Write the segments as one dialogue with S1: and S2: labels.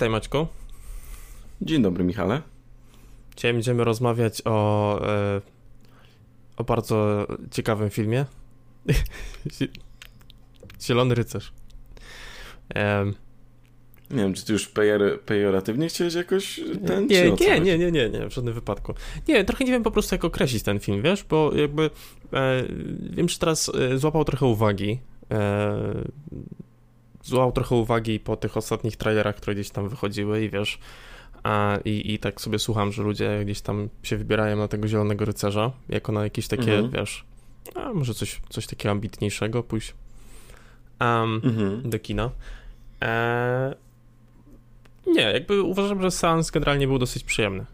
S1: Witaj Maćku.
S2: Dzień dobry Michale.
S1: Dzisiaj będziemy rozmawiać o, e, o bardzo ciekawym filmie. Zielony rycerz.
S2: nie wiem, czy ty już pejor, pejoratywnie chciałeś jakoś ten,
S1: nie, nie, nie, nie, nie, nie, w żadnym wypadku. Nie, trochę nie wiem po prostu jak określić ten film, wiesz, bo jakby e, wiem, że teraz e, złapał trochę uwagi. E, złapał trochę uwagi po tych ostatnich trailerach, które gdzieś tam wychodziły i wiesz, a, i, I tak sobie słucham, że ludzie gdzieś tam się wybierają na tego Zielonego Rycerza, jako na jakieś takie, mhm. wiesz, a może coś, coś takiego ambitniejszego pójść um, mhm. do kina. E, nie, jakby uważam, że seans generalnie był dosyć przyjemny.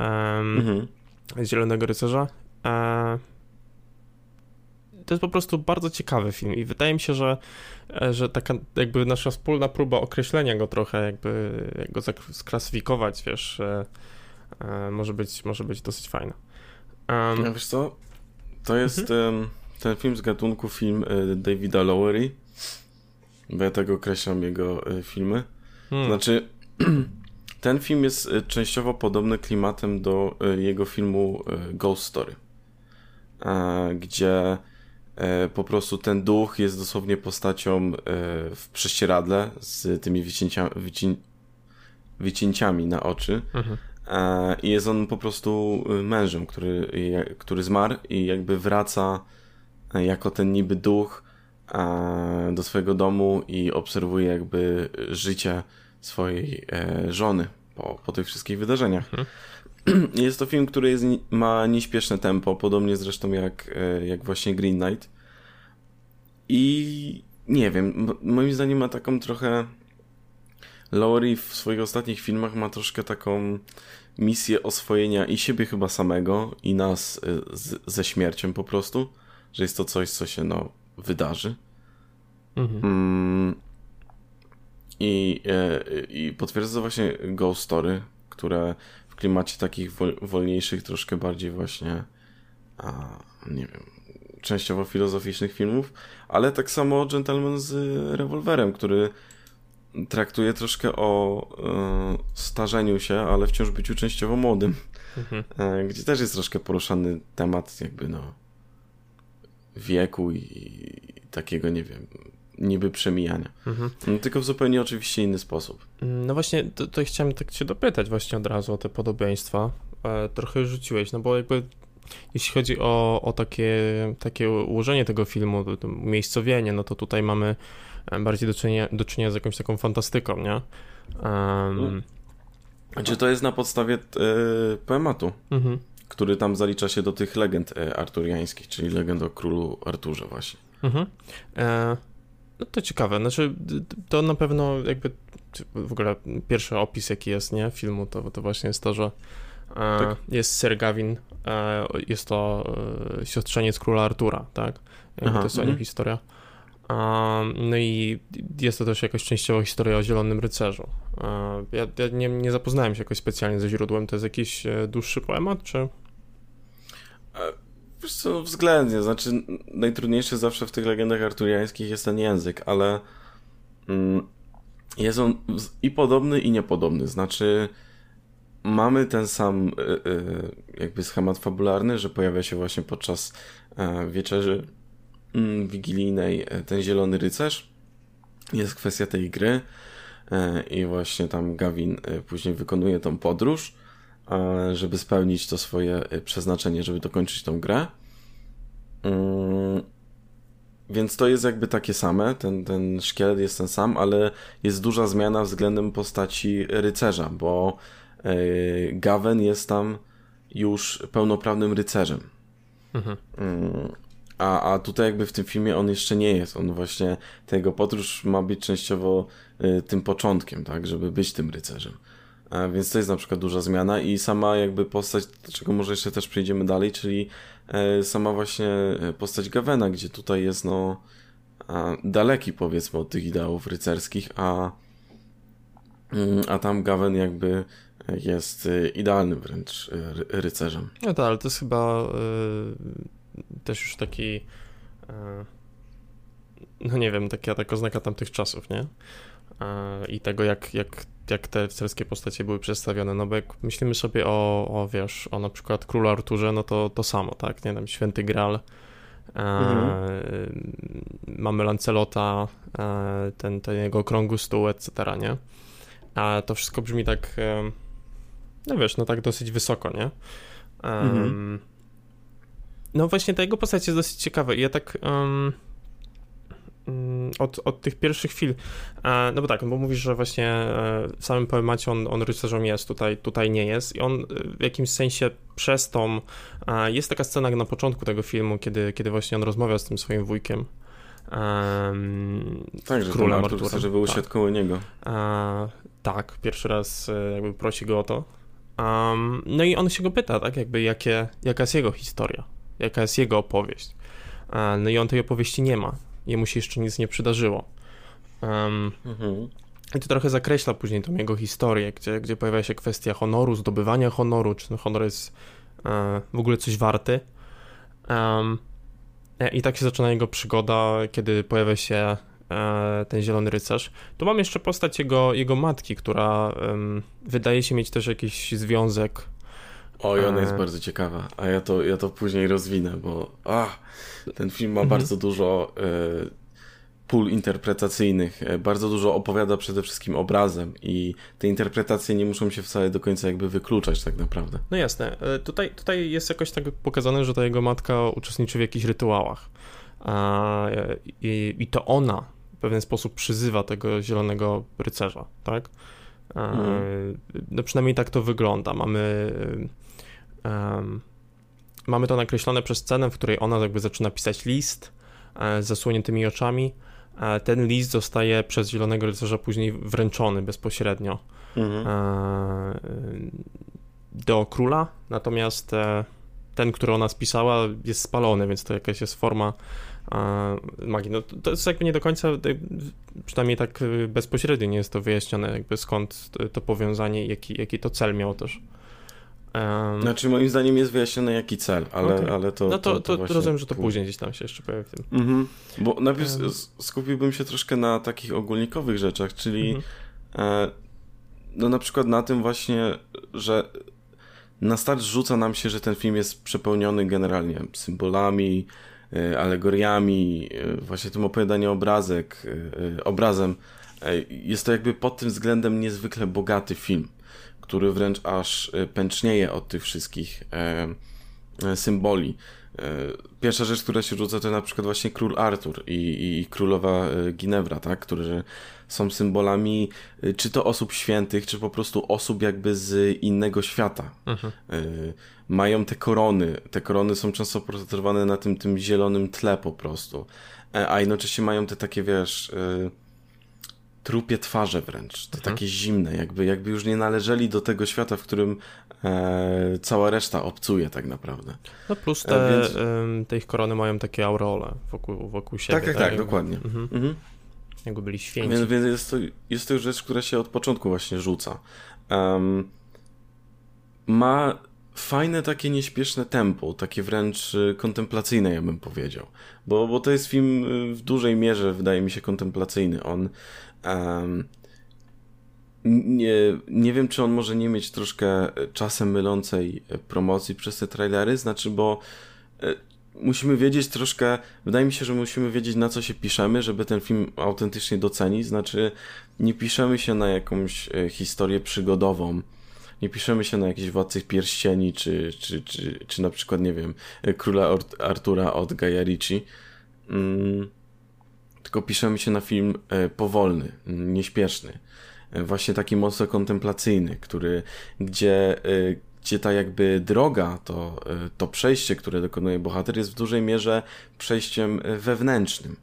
S1: Um, mhm. Zielonego Rycerza. E, to jest po prostu bardzo ciekawy film i wydaje mi się, że, e, że taka jakby nasza wspólna próba określenia go trochę, jakby jak go sklasyfikować, wiesz, e, e, może, być, może być dosyć fajna.
S2: Um, wiesz co, to jest mhm. ten film z gatunku film Davida Lowery, bo ja tak określam jego filmy. Hmm. Znaczy, ten film jest częściowo podobny klimatem do jego filmu Ghost Story, gdzie po prostu ten duch jest dosłownie postacią e, w prześcieradle z tymi wycięcia, wycię, wycięciami na oczy. Mhm. E, I jest on po prostu mężem, który, który zmarł i jakby wraca jako ten niby duch do swojego domu i obserwuje jakby życie swojej żony po, po tych wszystkich wydarzeniach. Mhm. Jest to film, który jest, ma nieśpieszne tempo, podobnie zresztą jak, e, jak właśnie Green Knight. I nie wiem, moim zdaniem ma taką trochę. Laurie w swoich ostatnich filmach ma troszkę taką misję oswojenia i siebie chyba samego, i nas e, z, ze śmiercią po prostu, że jest to coś, co się no wydarzy. Mhm. Mm, i, e, I potwierdza właśnie Ghost Story, które w klimacie takich wol, wolniejszych, troszkę bardziej właśnie, a, nie wiem, częściowo filozoficznych filmów, ale tak samo Gentleman z rewolwerem, który traktuje troszkę o e, starzeniu się, ale wciąż byciu częściowo młodym. Mhm. E, gdzie też jest troszkę poruszany temat jakby no wieku i, i takiego, nie wiem, niby przemijania. Mhm. No, tylko w zupełnie oczywiście inny sposób.
S1: No właśnie, to, to chciałem tak cię dopytać właśnie od razu o te podobieństwa. E, trochę rzuciłeś, no bo jakby jeśli chodzi o, o takie, takie ułożenie tego filmu, to, to umiejscowienie, no to tutaj mamy e, bardziej do czynienia, do czynienia z jakąś taką fantastyką, nie? Um,
S2: Czy to jest na podstawie e, poematu, mhm. który tam zalicza się do tych legend e, arturiańskich, czyli legend o królu Arturze właśnie. Mhm.
S1: E, no to ciekawe, znaczy to na pewno jakby w ogóle pierwszy opis jaki jest, nie, filmu, to, to właśnie jest to, że e, tak. jest Sir Gavin, e, jest to e, siostrzeniec króla Artura, tak, Aha, to jest o nim historia. No i jest to też jakaś częściowa historia o Zielonym Rycerzu. Ja, ja nie, nie, zapoznałem się jakoś specjalnie ze źródłem. To jest jakiś dłuższy poemat, czy?
S2: Wiesz co, względnie, znaczy najtrudniejszy zawsze w tych legendach arturiańskich jest ten język, ale mm, jest on i podobny i niepodobny, znaczy mamy ten sam y, y, jakby schemat fabularny, że pojawia się właśnie podczas y, wieczerzy mm, wigilijnej e, ten zielony rycerz, jest kwestia tej gry e, i właśnie tam Gavin później wykonuje tą podróż, żeby spełnić to swoje y, przeznaczenie, żeby dokończyć tą grę. Mm, więc to jest jakby takie same, ten, ten szkielet jest ten sam, ale jest duża zmiana względem postaci rycerza, bo y, Gawen jest tam już pełnoprawnym rycerzem. Mhm. Mm, a, a tutaj jakby w tym filmie on jeszcze nie jest. On właśnie, tego podróż ma być częściowo tym początkiem, tak, żeby być tym rycerzem. Więc to jest na przykład duża zmiana i sama jakby postać, do czego może jeszcze też przejdziemy dalej, czyli e, sama właśnie e, postać Gawena, gdzie tutaj jest no daleki powiedzmy od tych ideałów rycerskich, a, mm, a tam Gawen jakby jest e, idealnym wręcz rycerzem.
S1: No tak, ale to jest chyba też już taki no nie wiem, taka, taka oznaka tamtych czasów, nie? I tego, jak, jak, jak te rycerskie postacie były przedstawione, no bo jak myślimy sobie o, o wiesz, o na przykład Królu Arturze, no to to samo, tak, nie wiem, Święty Graal, mhm. mamy Lancelota, ten, ten jego okrągły stół, etc., nie? A to wszystko brzmi tak, no wiesz, no tak dosyć wysoko, nie? Mhm. No właśnie ta jego postać jest dosyć ciekawa i ja tak um, od, od tych pierwszych chwil, e, no bo tak, bo mówisz, że właśnie e, w samym poemacie on, on rycerzem jest, tutaj, tutaj nie jest i on e, w jakimś sensie przez tą, jest taka scena na początku tego filmu, kiedy, kiedy właśnie on rozmawia z tym swoim wujkiem,
S2: Um, tak, że królem Artur chce, żeby usiadł tak. koło niego.
S1: E, tak, pierwszy raz jakby prosi go o to. Um, no i on się go pyta, tak, jakby jakie, jaka jest jego historia jaka jest jego opowieść. No i on tej opowieści nie ma. Jemu się jeszcze nic nie przydarzyło. Um, mhm. I to trochę zakreśla później tą jego historię, gdzie, gdzie pojawia się kwestia honoru, zdobywania honoru, czy ten honor jest e, w ogóle coś warty. Um, I tak się zaczyna jego przygoda, kiedy pojawia się e, ten zielony rycerz. Tu mam jeszcze postać jego, jego matki, która wydaje się mieć też jakiś związek
S2: Oj, ona jest bardzo ciekawa, a ja to, ja to później rozwinę, bo ach, ten film ma mhm. bardzo dużo e, pól interpretacyjnych, e, bardzo dużo opowiada przede wszystkim obrazem i te interpretacje nie muszą się wcale do końca jakby wykluczać tak naprawdę.
S1: No jasne, e, tutaj, tutaj jest jakoś tak pokazane, że ta jego matka uczestniczy w jakichś rytuałach a, i, i to ona w pewien sposób przyzywa tego zielonego rycerza, tak? Mhm. No przynajmniej tak to wygląda. Mamy um, mamy to nakreślone przez scenę, w której ona jakby zaczyna pisać list e, z zasłoniętymi oczami. E, ten list zostaje przez Zielonego Rycerza później wręczony bezpośrednio mhm. e, do króla, natomiast e, ten, który ona spisała, jest spalony, więc to jakaś jest forma e, magii. No, to jest jakby nie do końca, e, przynajmniej tak bezpośrednio nie jest to wyjaśnione, jakby skąd to powiązanie, jaki, jaki to cel miało też.
S2: Um, znaczy moim zdaniem jest wyjaśnione jaki cel, ale, okay. ale to...
S1: No to, to, to, to rozumiem, że to później gdzieś tam się jeszcze pojawi w tym.
S2: Mhm. Bo najpierw um. skupiłbym się troszkę na takich ogólnikowych rzeczach, czyli mhm. e, no na przykład na tym właśnie, że na start rzuca nam się, że ten film jest przepełniony generalnie symbolami, e, alegoriami, e, właśnie tym opowiadaniem obrazek, e, obrazem. Jest to jakby pod tym względem niezwykle bogaty film który wręcz aż e, pęcznieje od tych wszystkich e, e, symboli. Pierwsza rzecz, która się rzuca, to na przykład właśnie król Artur i, i królowa Ginevra, tak? którzy są symbolami czy to osób świętych, czy po prostu osób jakby z innego świata. Mhm. Mają te korony. Te korony są często portretowane na tym, tym zielonym tle po prostu. A jednocześnie mają te takie, wiesz trupie twarze wręcz, te mhm. takie zimne, jakby, jakby już nie należeli do tego świata, w którym e, cała reszta obcuje tak naprawdę.
S1: No plus e, te, e, więc... te ich korony mają takie aureole wokół, wokół siebie.
S2: Tak, tak, tak, tak dokładnie. Mhm. Mhm.
S1: Jakby byli święci.
S2: Więc, więc jest, to, jest to rzecz, która się od początku właśnie rzuca. Um, ma fajne takie nieśpieszne tempo, takie wręcz y, kontemplacyjne, ja bym powiedział. Bo, bo to jest film y, w dużej mierze, wydaje mi się, kontemplacyjny. On Um, nie, nie wiem, czy on może nie mieć troszkę czasem mylącej promocji przez te trailery, znaczy, bo e, musimy wiedzieć troszkę, wydaje mi się, że musimy wiedzieć na co się piszemy, żeby ten film autentycznie docenić, znaczy nie piszemy się na jakąś e, historię przygodową, nie piszemy się na jakichś Władcych Pierścieni, czy, czy, czy, czy na przykład, nie wiem, Króla Artura od Gaia Ricci. Mm tylko piszemy się na film e, powolny, nieśpieszny. E, właśnie taki mocno kontemplacyjny, który, gdzie, e, gdzie ta jakby droga, to, to przejście, które dokonuje bohater, jest w dużej mierze przejściem wewnętrznym.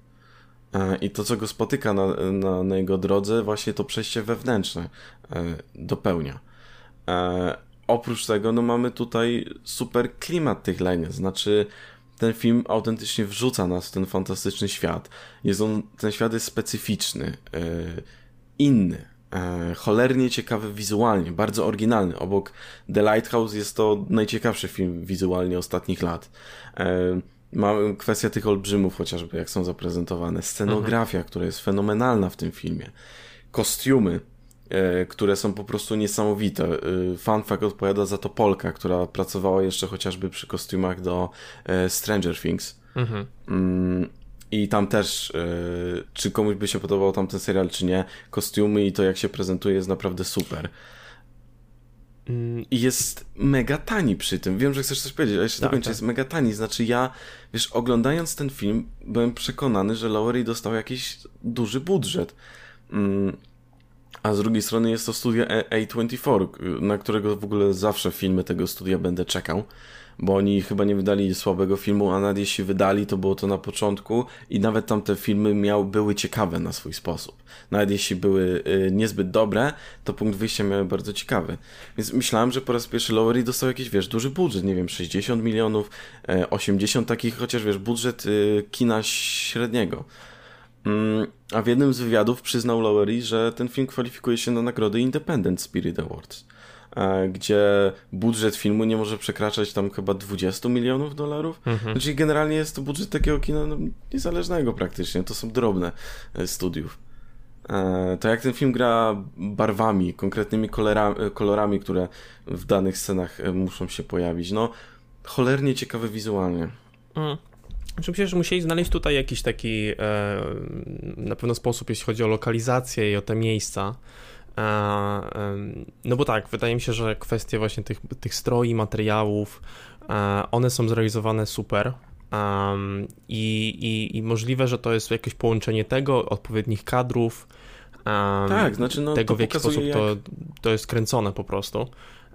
S2: I to, co go spotyka na, na, na jego drodze, właśnie to przejście wewnętrzne dopełnia. Oprócz tego, no mamy tutaj super klimat tych leniec, znaczy ten film autentycznie wrzuca nas w ten fantastyczny świat. Jest on, ten świat jest specyficzny, yy, inny, yy, cholernie ciekawy wizualnie, bardzo oryginalny. Obok The Lighthouse jest to najciekawszy film wizualnie ostatnich lat. Yy, Mamy kwestię tych olbrzymów chociażby, jak są zaprezentowane. Scenografia, mhm. która jest fenomenalna w tym filmie. kostiumy, e, które są po prostu niesamowite. E, fun fact odpowiada za to Polka, która pracowała jeszcze chociażby przy kostiumach do e, Stranger Things. Mhm. Mm, I tam też, czy komuś by się podobał tamten serial, czy nie, kostiumy i to, jak się prezentuje, jest naprawdę super. I jest mega tani przy tym. Wiem, że chcesz coś powiedzieć, ale jeszcze tak, dokończę. Tak. Jest mega tani. Znaczy ja, wiesz, oglądając ten film, byłem przekonany, że Lowery dostał jakiś duży budżet. Mm, a z drugiej strony jest to studio A24, na którego w ogóle zawsze filmy tego studia będę czekał bo oni chyba nie wydali słabego filmu, a nawet jeśli wydali, to było to na początku i nawet tamte filmy miał, były ciekawe na swój sposób. Nawet jeśli były y, niezbyt dobre, to punkt wyjścia miał bardzo ciekawy. Więc myślałem, że po raz pierwszy Lowery dostał jakiś, wiesz, duży budżet, nie wiem, 60 milionów, y, 80 takich, chociaż wiesz, budżet y, kina średniego. Mm, a w jednym z wywiadów przyznał Lowery, że ten film kwalifikuje się na nagrody Independent Spirit Awards. E, gdzie budżet filmu nie może przekraczać tam chyba 20 milionów dolarów. Mhm. Czyli generalnie jest to budżet takiego kina no, niezależnego praktycznie. To są drobne e, studiów. E, to jak ten film gra barwami, konkretnymi kolorami, kolorami, które w danych scenach muszą się pojawić. No, cholernie ciekawe wizualnie.
S1: Mhm. Znaczy myślę, że musieli znaleźć tutaj jakiś taki e, na pewno sposób, jeśli chodzi o lokalizację i o te miejsca, no bo tak, wydaje mi się, że kwestie właśnie tych, tych stroi, materiałów, e, one są zrealizowane super. Um, i, i, I możliwe, że to jest jakieś połączenie tego, odpowiednich kadrów, um,
S2: tak, znaczy no,
S1: tego w jaki sposób jak... to, to jest kręcone po prostu.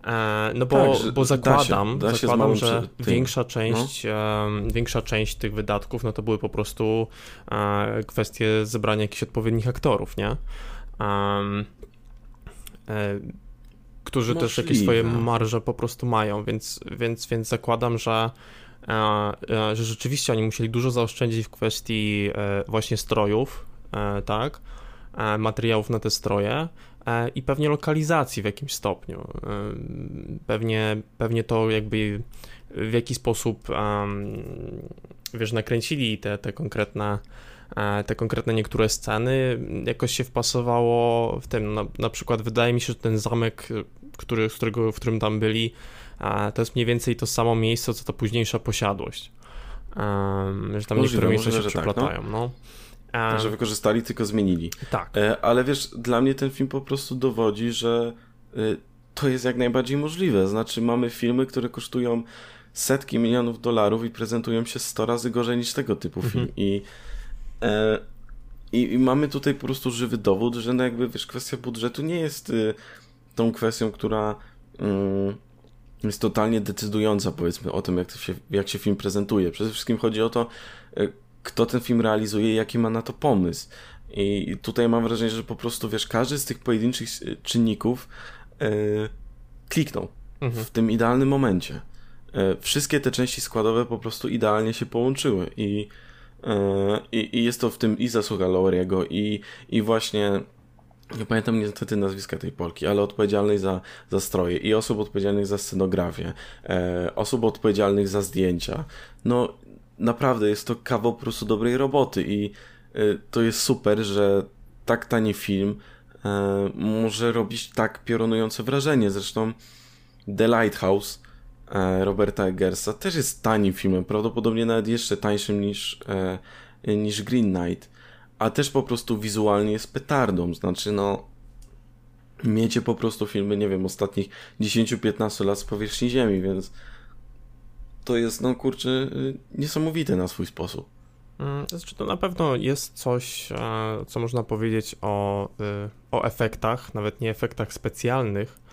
S1: E, no bo, tak, bo zakładam, da się, da zakładam że większa część, no. większa część tych wydatków, no to były po prostu e, kwestie zebrania jakichś odpowiednich aktorów, nie? Um, E, którzy Możliwe. też jakieś swoje marże po prostu mają, więc, więc, więc zakładam, że, e, e, że rzeczywiście oni musieli dużo zaoszczędzić w kwestii właśnie strojów, tak, materiałów na te stroje i pewnie lokalizacji w jakimś stopniu. Pewnie, pewnie to jakby w jaki sposób wiesz, nakręcili te, te konkretne E, te konkretne niektóre sceny jakoś się wpasowało w tym. Na, na przykład wydaje mi się, że ten zamek, który, z którego, w którym tam byli, e, to jest mniej więcej to samo miejsce, co ta późniejsza posiadłość. Że tam niektóre miejsca się przeplatają. Tak, no.
S2: no. Że wykorzystali, tylko zmienili.
S1: Tak.
S2: E, ale wiesz, dla mnie ten film po prostu dowodzi, że to jest jak najbardziej możliwe. Znaczy, mamy filmy, które kosztują setki milionów dolarów i prezentują się 100 razy gorzej niż tego typu film. Mhm. I E, I, I, mamy tutaj po prostu żywy dowód, że no jakby wiesz, kwestia budżetu nie jest y, tą kwestią, która y, jest totalnie decydująca, powiedzmy, o tym, jak się, jak się film prezentuje. Przede wszystkim chodzi o to, y, kto ten film realizuje i jaki ma na to pomysł. I tutaj mam wrażenie, że po prostu wiesz, każdy z tych pojedynczych czynników y, kliknął mhm. w tym idealnym momencie. Y, wszystkie te części składowe po prostu idealnie się połączyły i E, I, I, jest to w tym i zasługa Lowry'ego i, i właśnie nie pamiętam niestety nazwiska tej Polki, ale odpowiedzialnej za, za stroje i osób odpowiedzialnych za scenografię, e, osób odpowiedzialnych za zdjęcia. No naprawdę jest to kawał po prostu dobrej roboty i e, to jest super, że tak tani film e, może robić tak piorunujące wrażenie. Zresztą The Lighthouse E, Roberta Eggersa też jest tanim filmem, prawdopodobnie nawet jeszcze tańszym niż, e, niż Green Knight, a też po prostu wizualnie jest petardą, znaczy no miecie po prostu filmy, nie wiem, ostatnich 10-15 lat z powierzchni Ziemi, więc to jest, no kurczę, y, niesamowite na swój sposób.
S1: Mm, znaczy, to na pewno jest coś, e, co można powiedzieć o, y, o efektach, nawet nie efektach specjalnych,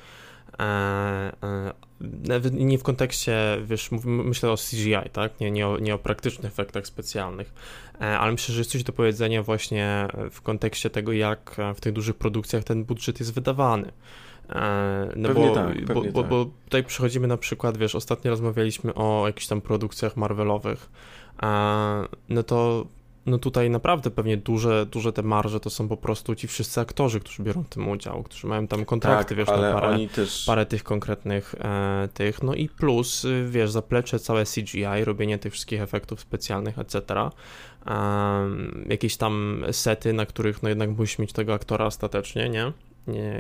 S1: nawet nie w kontekście, wiesz, myślę o CGI, tak? Nie, nie, o, nie o praktycznych efektach specjalnych, e, ale myślę, że jest coś do powiedzenia właśnie w kontekście tego, jak w tych dużych produkcjach ten budżet jest wydawany.
S2: E, no pewnie bo, tak,
S1: bo, bo, tak. bo tutaj przechodzimy na przykład, wiesz, ostatnio rozmawialiśmy o jakichś tam produkcjach Marvelowych, no to no tutaj naprawdę pewnie duże, duże te marże to są po prostu ci wszyscy aktorzy, którzy biorą w tym udział, którzy mają tam kontrakty,
S2: tak,
S1: wiesz, na parę,
S2: też...
S1: parę tych konkretnych e, tych, no i plus, wiesz, zaplecze całe CGI, robienie tych wszystkich efektów specjalnych, etc., e, jakieś tam sety, na których no jednak musisz mieć tego aktora ostatecznie, nie?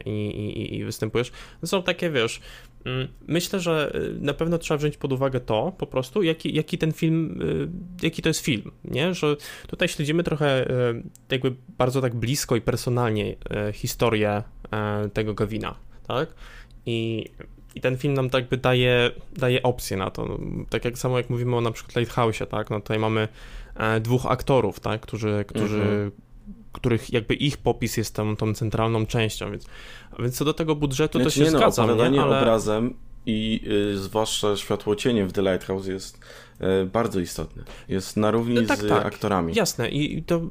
S1: I, i, i, występujesz. To są takie, wiesz, mm, myślę, że y, na pewno trzeba wziąć pod uwagę to po prostu, jaki, jaki ten film, y, jaki to jest film, nie? Że tutaj śledzimy trochę y, jakby bardzo tak blisko i personalnie historię tego Gavina, tak? I, i ten film nam tak by daje, daje opcję na to. No, tak jak samo jak mówimy o na przykład Lighthouse'ie, tak? No tutaj mamy e, dwóch aktorów, tak? Którzy, którzy mhm których jakby ich popis jest tą, tą centralną częścią, więc, więc co do tego budżetu znaczy, to się nie, no, zgadzam.
S2: No, opowiadanie Ale... obrazem i y, zwłaszcza światłocienie w The Lighthouse jest y, bardzo istotne. Jest na równi no, tak, z tak. aktorami.
S1: Jasne i, i to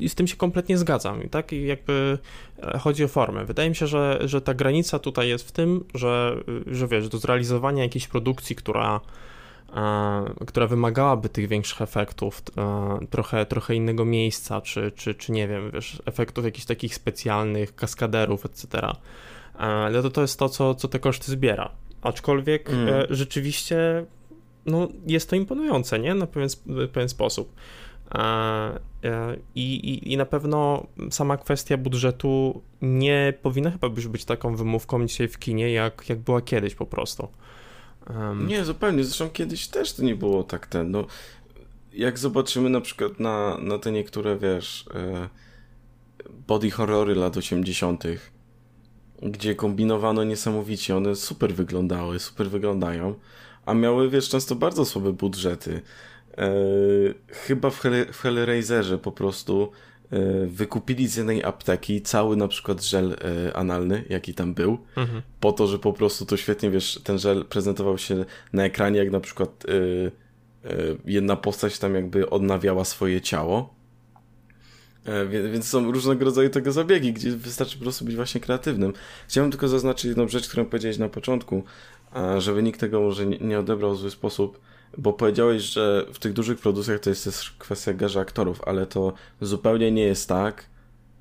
S1: i z tym się kompletnie zgadzam. I tak i jakby e, chodzi o formę. Wydaje mi się, że, że ta granica tutaj jest w tym, że, że wiesz, do zrealizowania jakiejś produkcji, która która wymagałaby tych większych efektów, trochę, trochę innego miejsca, czy, czy, czy nie wiem, wiesz, efektów jakichś takich specjalnych, kaskaderów, etc. Ale to, to jest to, co, co te koszty zbiera. Aczkolwiek mm. E, rzeczywiście no, jest to imponujące, nie? Na pewien, pewien sposób. E, I, i, I na pewno sama kwestia budżetu nie powinna chyba już być taką wymówką dzisiaj w kinie, jak, jak była kiedyś po prostu.
S2: Um... Nie, zupełnie. Zresztą kiedyś też to nie było tak ten. No, jak zobaczymy na przykład na, na te niektóre, wiesz, e, body horrory lat 80., gdzie kombinowano niesamowicie, one super wyglądały, super wyglądają, a miały, wiesz, często bardzo słabe budżety. E, chyba w, Hell w Hellraiserze po prostu wykupili z jednej apteki cały na przykład żel e, analny, jaki tam był, mhm. po to, że po prostu to świetnie, wiesz, ten żel prezentował się na ekranie, jak na przykład e, jedna postać tam jakby odnawiała swoje ciało. Więc są różnego rodzaju tego zabiegi, gdzie wystarczy po prostu być właśnie kreatywnym. Chciałem tylko zaznaczyć jedną rzecz, którą powiedziałeś na początku, żeby nikt tego może nie odebrał w zły sposób bo powiedziałeś, że w tych dużych produkcjach to jest też kwestia garza aktorów, ale to zupełnie nie jest tak,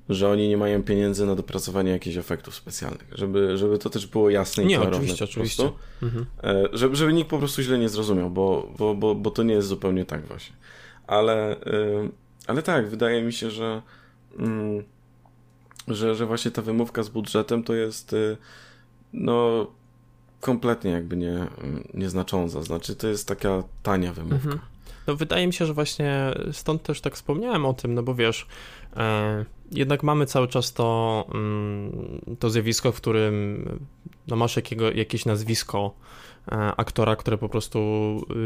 S2: że oni nie mają pieniędzy na dopracowanie jakichś efektów specjalnych. Żeby, żeby to też było jasne i
S1: nie, klarowne. oczywiście, oczywiście.
S2: Mhm. E, żeby, żeby nikt po prostu źle nie zrozumiał, bo, bo, bo, bo to nie jest zupełnie tak właśnie. Ale, e, ale tak, wydaje mi się, że, mm, że, że właśnie ta wymówka z budżetem to jest e, no kompletnie jakby nie, nieznacząca. Znaczy, to jest taka tania wymówka. Mhm.
S1: No wydaje mi się, że właśnie stąd też tak wspomniałem o tym, no bo wiesz, e, jednak mamy cały czas to, mm, to zjawisko, w którym no masz jakiego, jakieś nazwisko e, aktora, które po prostu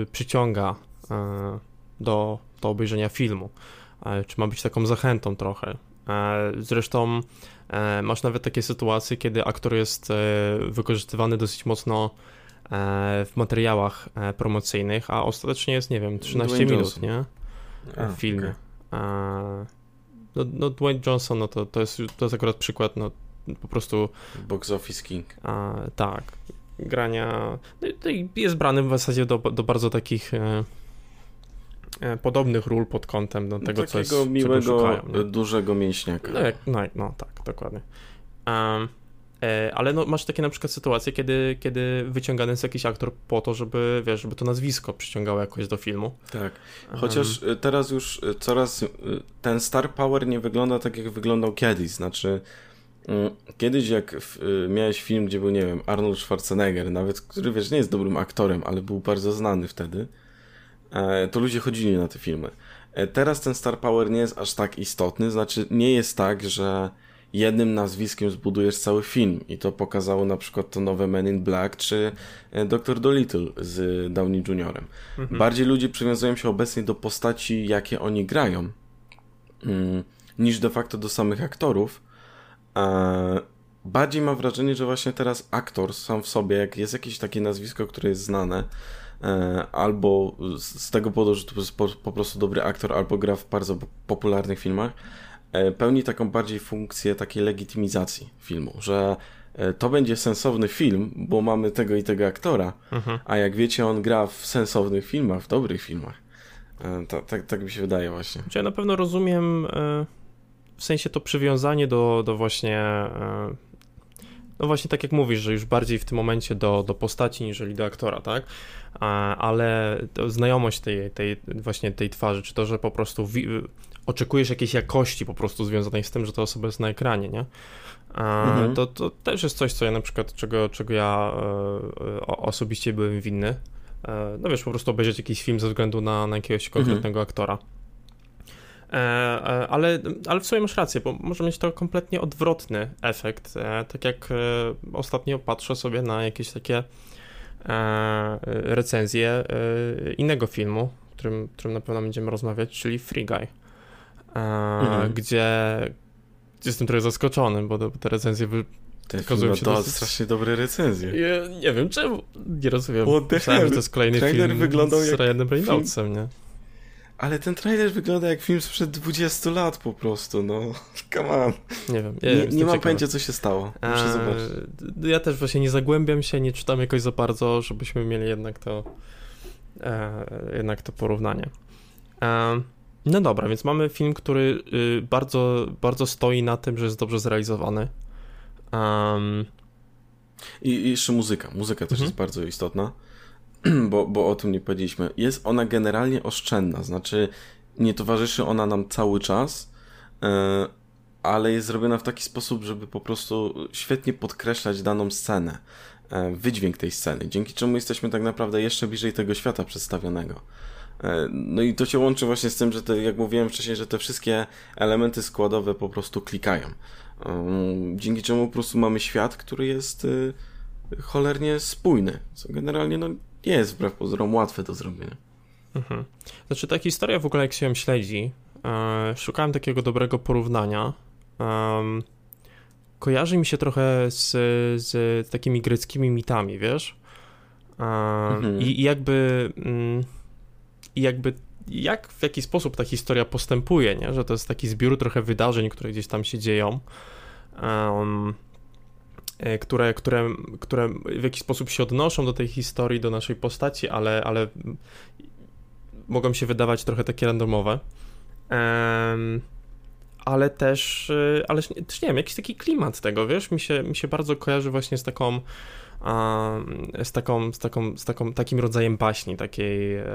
S1: y, przyciąga e, do, do obejrzenia filmu. E, czy ma być taką zachętą trochę. E, zresztą E, masz nawet takie sytuacje, kiedy aktor jest e, wykorzystywany dosyć mocno w materiałach promocyjnych, a ostatecznie jest, nie wiem, 13 Dwayne minut, Johnson. nie? W filmie. Okay. No, no, Dwayne Johnson, no to, to, jest, to jest akurat przykład, no po prostu...
S2: Box Office King.
S1: Tak. Grania... No, jest brany w zasadzie do, do bardzo takich podobnych ról pod kątem do tego, co jest
S2: miłego, szukają, dużego mięśniaka.
S1: No, jak, no, no tak, dokładnie. Um, e, ale no, masz takie na przykład sytuacje, kiedy, kiedy wyciągany jest jakiś aktor po to, żeby, wiesz, żeby to nazwisko przyciągało jakoś do filmu.
S2: Tak, chociaż um, teraz już coraz ten star power nie wygląda tak, jak wyglądał kiedyś, znaczy mm, Kiedyś jak miałeś film, gdzie był, nie wiem, Arnold Schwarzenegger, nawet, który wiesz, nie jest dobrym aktorem, ale był bardzo znany wtedy, E, to ludzie chodzili na te filmy. E, teraz ten Star Power nie jest aż tak istotny, znaczy nie jest tak, że jednym nazwiskiem zbudujesz cały film i to pokazało na przykład to nowe Men in Black czy e, Dr. Dolittle z Downey Jr. Mhm. Bardziej ludzie przywiązują się obecnie do postaci, jakie oni grają, mm, niż de facto do samych aktorów. Bardziej mam wrażenie, że właśnie teraz aktor sam w sobie, jak jest jakieś takie nazwisko, które jest znane, E, albo z tego powodu, że to jest po, po prostu dobry aktor, albo gra w bardzo popularnych filmach, e, pełni taką bardziej funkcję takiej legitymizacji filmu, że e, to będzie sensowny film, bo mamy tego i tego aktora, mhm. a jak wiecie, on gra w sensownych filmach, w dobrych filmach. Tak, tak, tak mi się wydaje właśnie.
S1: Ja na pewno rozumiem w sensie to przywiązanie do, do właśnie no właśnie tak jak mówisz, że już bardziej w tym momencie do, do postaci niżeli do aktora, tak? Ale znajomość tej, tej właśnie tej twarzy, czy to, że po prostu oczekujesz jakiejś jakości po prostu związanej z tym, że ta osoba jest na ekranie, nie? Mhm. To, to też jest coś, co ja na przykład, czego, czego ja e, osobiście byłem winny. E, no wiesz, po prostu obejrzeć jakiś film ze względu na, na jakiegoś mhm. konkretnego mhm. aktora. E, ale, ale w sumie masz rację, bo może mieć to kompletnie odwrotny efekt. Tak jak ostatnio patrzę sobie na jakieś takie recenzje innego filmu, o którym, którym na pewno będziemy rozmawiać, czyli Free Guy mhm. gdzie jestem trochę zaskoczony, bo te recenzje wy...
S2: Ten film się dosyć... strasznie dobre recenzje.
S1: Ja, nie wiem czemu, nie rozumiem. Myślałem, że to jest kolejny
S2: Trailer
S1: film
S2: wyglądał
S1: z Ryanem Reynoldsem, nie?
S2: Ale ten trailer wygląda jak film sprzed 20 lat po prostu, no. Come on.
S1: Nie wiem.
S2: Ja nie, nie mam pojęcia, co się stało. Muszę A, zobaczyć.
S1: Ja też właśnie nie zagłębiam się, nie czytam jakoś za bardzo, żebyśmy mieli jednak to e, jednak to porównanie. E, no dobra, więc mamy film, który y, bardzo, bardzo stoi na tym, że jest dobrze zrealizowany. Um...
S2: I, I, jeszcze muzyka. Muzyka też mhm. jest bardzo istotna, bo, bo o tym nie powiedzieliśmy. Jest ona generalnie oszczędna, znaczy nie towarzyszy ona nam cały czas, e, ale jest zrobiona w taki sposób, żeby po prostu świetnie podkreślać daną scenę, e, wydźwięk tej sceny, dzięki czemu jesteśmy tak naprawdę jeszcze bliżej tego świata przedstawionego. E, no i to się łączy właśnie z tym, że te, jak mówiłem wcześniej, że te wszystkie elementy składowe po prostu klikają. Dzięki czemu po prostu mamy świat, który jest cholernie spójny, co generalnie no, nie jest wbrew pozorom łatwe do zrobienia.
S1: Mhm. Znaczy ta historia w ogóle jak się ją śledzi, e, szukałem takiego dobrego porównania. Um, kojarzy mi się trochę z, z takimi greckimi mitami, wiesz? mhm. i, I jakby... Mm, i jakby jak, w jaki sposób ta historia postępuje, nie? że to jest taki zbiór trochę wydarzeń, które gdzieś tam się dzieją, um, które, które, które w jakiś sposób się odnoszą do tej historii, do naszej postaci, ale, ale mogą się wydawać trochę takie randomowe. Um, ale też, e, ale też nie wiem, jakiś taki klimat tego, wiesz, mi się, mi się bardzo kojarzy właśnie z taką z, taką, z, taką, z taką, takim rodzajem baśni, takiej, e,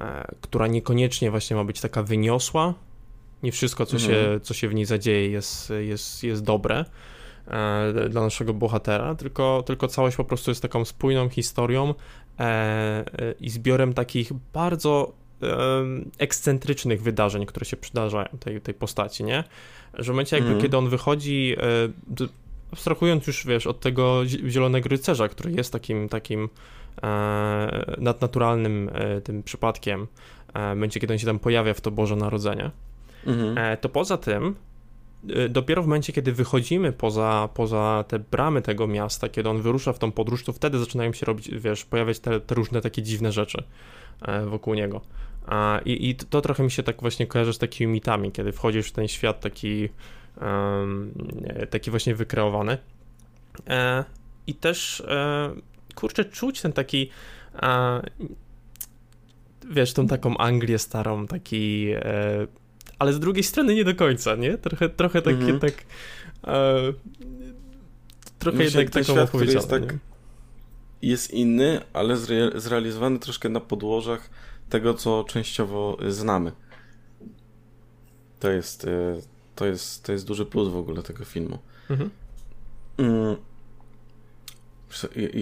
S1: e, która niekoniecznie właśnie ma być taka wyniosła. Nie wszystko, co, mhm. się, co się w niej zadzieje, jest, jest, jest dobre e, dla naszego bohatera, tylko, tylko całość po prostu jest taką spójną historią i zbiorem takich bardzo ekscentrycznych wydarzeń, które się przydarzają tej, tej postaci, nie? Że w momencie jakby, mm. kiedy on wychodzi, abstrahując już, wiesz, od tego zielonego rycerza, który jest takim, takim e, nadnaturalnym e, tym przypadkiem, e, będzie kiedy on się tam pojawia w to Boże Narodzenie, mhm. e, to poza tym, e, dopiero w momencie, kiedy wychodzimy poza, poza te bramy tego miasta, kiedy on wyrusza w tą podróż, to wtedy zaczynają się robić, wiesz, pojawiać te, te różne takie dziwne rzeczy e, wokół niego. I, I to trochę mi się tak właśnie kojarzy z takimi mitami, kiedy wchodzisz w ten świat taki taki właśnie wykreowany. E, I też, e, kurczę, czuć ten taki wiesz, tą taką Anglię starą, taki e, ale z drugiej strony nie do końca, nie? Trochę, trochę takie, mm -hmm. tak trochę Myślę, jednak taką świat,
S2: jest, tak, jest inny, ale zre, zrealizowany troszkę na podłożach tego, co częściowo znamy. To jest, to jest, to jest duży plus w ogóle tego filmu. Mhm. Mm.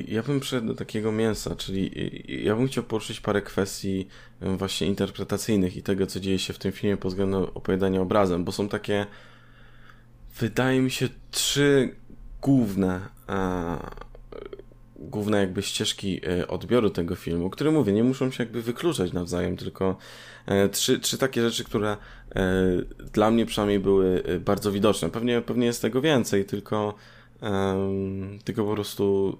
S2: Ja bym przeszedł do takiego mięsa, czyli ja bym chciał poruszyć parę kwestii właśnie interpretacyjnych i tego, co dzieje się w tym filmie pod względem opowiadania obrazem, bo są takie, wydaje mi się, trzy główne główne jakby ścieżki e, odbioru tego filmu, które mówię, nie muszą się jakby wykluczać nawzajem, tylko e, trzy, trzy takie rzeczy, które e, dla mnie przynajmniej były bardzo widoczne. Pewnie, pewnie jest tego więcej, tylko, tylko po prostu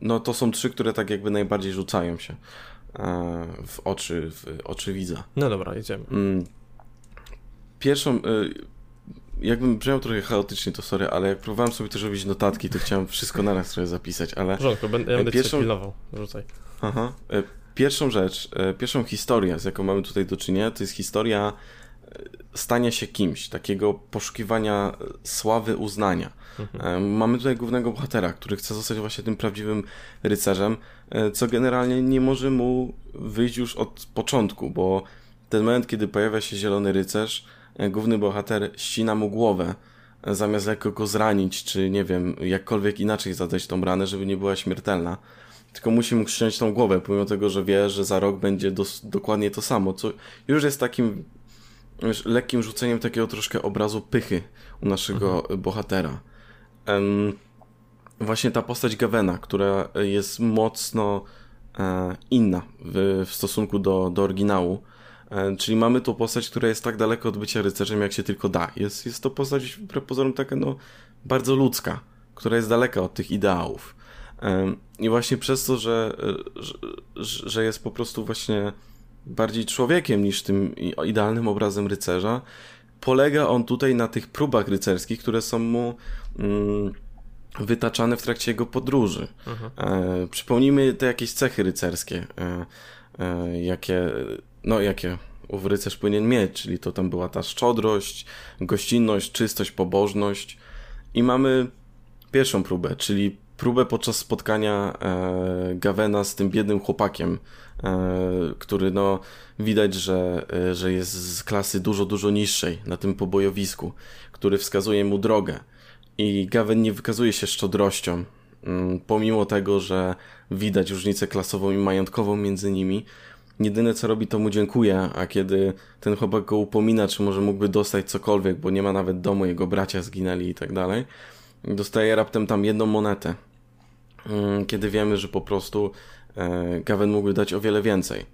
S2: no to są trzy, które tak jakby najbardziej rzucają się w oczy, w oczy widza.
S1: No dobra, jedziemy. Mm.
S2: Pierwszą, jakbym brzmiał trochę chaotycznie, to sorry, ale jak próbowałem sobie też robić notatki, to chciałem wszystko naraz trochę zapisać, ale...
S1: W porządku, będę, ja będę pierwszą... pilnował, rzucaj.
S2: Aha. E, pierwszą rzecz, e, pierwszą historię, z jaką mamy tutaj do czynienia, to jest historia e, stania się kimś, takiego poszukiwania sławy, uznania. Mhm. Mamy tutaj głównego bohatera, który chce zostać właśnie tym prawdziwym rycerzem, co generalnie nie może mu wyjść już od początku, bo ten moment, kiedy pojawia się zielony rycerz, główny bohater ścina mu głowę, zamiast lekko go zranić, czy nie wiem, jakkolwiek inaczej zadać tą ranę, żeby nie była śmiertelna. Tylko musi mu ściąć tą głowę, pomimo tego, że wie, że za rok będzie dos- dokładnie to samo, co już jest takim wiesz, lekkim rzuceniem takiego troszkę obrazu pychy u naszego mhm. bohatera. Um, właśnie ta postać Gavena, która jest mocno e, inna w, w stosunku do, do oryginału, E, czyli mamy tu postać, która jest tak daleko od bycia rycerzem, jak się tylko da. Jest, jest to postać, wbrew pozorom, taka no, bardzo ludzka, która jest daleka od tych ideałów. E, I właśnie przez to, że, że, że jest po prostu właśnie bardziej człowiekiem niż tym idealnym obrazem rycerza, polega on tutaj na tych próbach rycerskich, które są mu mm, wytaczane w trakcie jego podróży. Mhm. E, przypomnijmy te jakieś cechy rycerskie, e, e, jakie no jakie ów rycerz powinien mieć, czyli to tam była ta szczodrość, gościnność, czystość, pobożność. I mamy pierwszą próbę, czyli próbę podczas spotkania e, Gawena z tym biednym chłopakiem, który no widać, że, e, że jest z klasy dużo, dużo niższej na tym pobojowisku, który wskazuje mu drogę. I Gawen nie wykazuje się szczodrością, mm, pomimo tego, że widać różnicę klasową i majątkową między nimi, jedyne co robi to mu dziękuję, a kiedy ten chłopak go upomina, czy może mógłby dostać cokolwiek, bo nie ma nawet domu, jego bracia zginęli i tak dalej, dostaje raptem tam jedną monetę. Mm, kiedy wiemy, że po prostu e, Gawen mógłby dać o wiele więcej.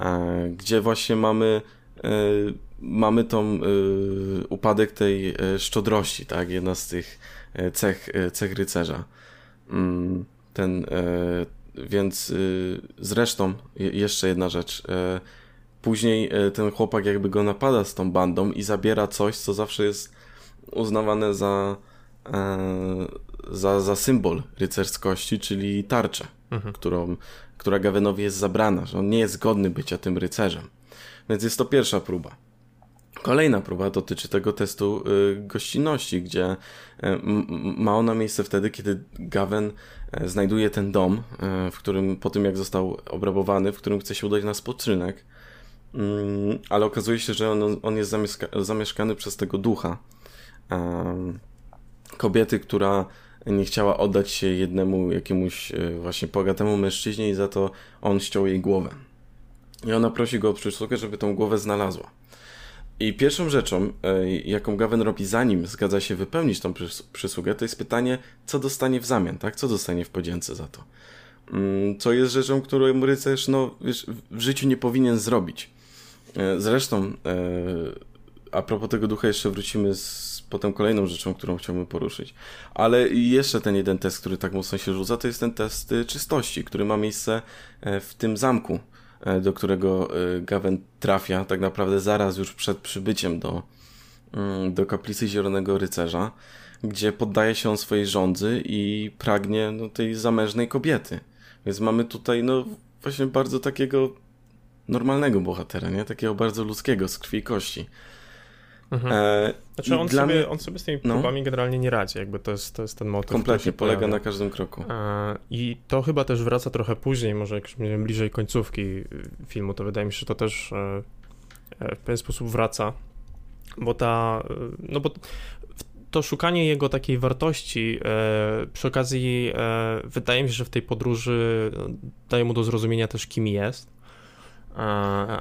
S2: E, gdzie właśnie mamy e, mamy tą upadek tej szczodrości, tak? Jedna z tych cech, cech rycerza. Mm, ten więc zresztą, jeszcze jedna rzecz. Później ten chłopak jakby go napada z tą bandą i zabiera coś, co zawsze jest uznawane za, e, za, za symbol rycerskości, czyli tarczę, mhm. którą, która Gawenowi jest zabrana, że on nie jest godny bycia tym rycerzem. Więc jest to pierwsza próba. Kolejna próba dotyczy tego testu y, gościnności, gdzie y, ma ona miejsce wtedy, kiedy Gawen y, znajduje ten dom, w którym po tym jak został obrabowany, w którym chce się udać na spoczynek, mm, ale okazuje się, że on, on jest zamieszkany przez tego ducha kobiety, która nie chciała oddać się jednemu jakiemuś właśnie bogatemu mężczyźnie i za to on ściął jej głowę. I ona prosi go o przysługę, żeby tą głowę znalazła. I pierwszą rzeczą, e, jaką Gawen robi, zanim zgadza się wypełnić tą przysługę, to jest pytanie, co dostanie w zamian, tak? Co dostanie w podzięce za to? Mm, co jest rzeczą, którą rycerz no, wiesz, w życiu nie powinien zrobić. E, zresztą, e, a propos tego ducha, jeszcze wrócimy z potem kolejną rzeczą, którą chciałbym poruszyć. Ale jeszcze ten jeden test, który tak mocno się rzuca, to jest ten test czystości, który ma miejsce w tym zamku E, do którego e, Gawen trafia tak naprawdę zaraz już przed przybyciem do, mm, do kaplicy Zielonego Rycerza, gdzie poddaje się on swojej rządzy i pragnie no, tej zamężnej kobiety. Więc mamy tutaj no właśnie bardzo takiego normalnego bohatera, nie? Takiego bardzo ludzkiego, z krwi i kości.
S1: Mhm. E, znaczy on sobie, mnie... on sobie z tymi no. próbami no. generalnie nie radzi, jakby to jest, to jest ten motyw.
S2: Kompletnie, polega pojawia. na każdym kroku.
S1: E, I to chyba też wraca trochę później, może jak już będziemy bliżej końcówki filmu, to wydaje mi się, że to też e, e w pewien sposób wraca, bo ta, e, no bo to szukanie jego takiej wartości e, przy okazji wydaje mi się, że w tej podróży daje mu do zrozumienia też kim jest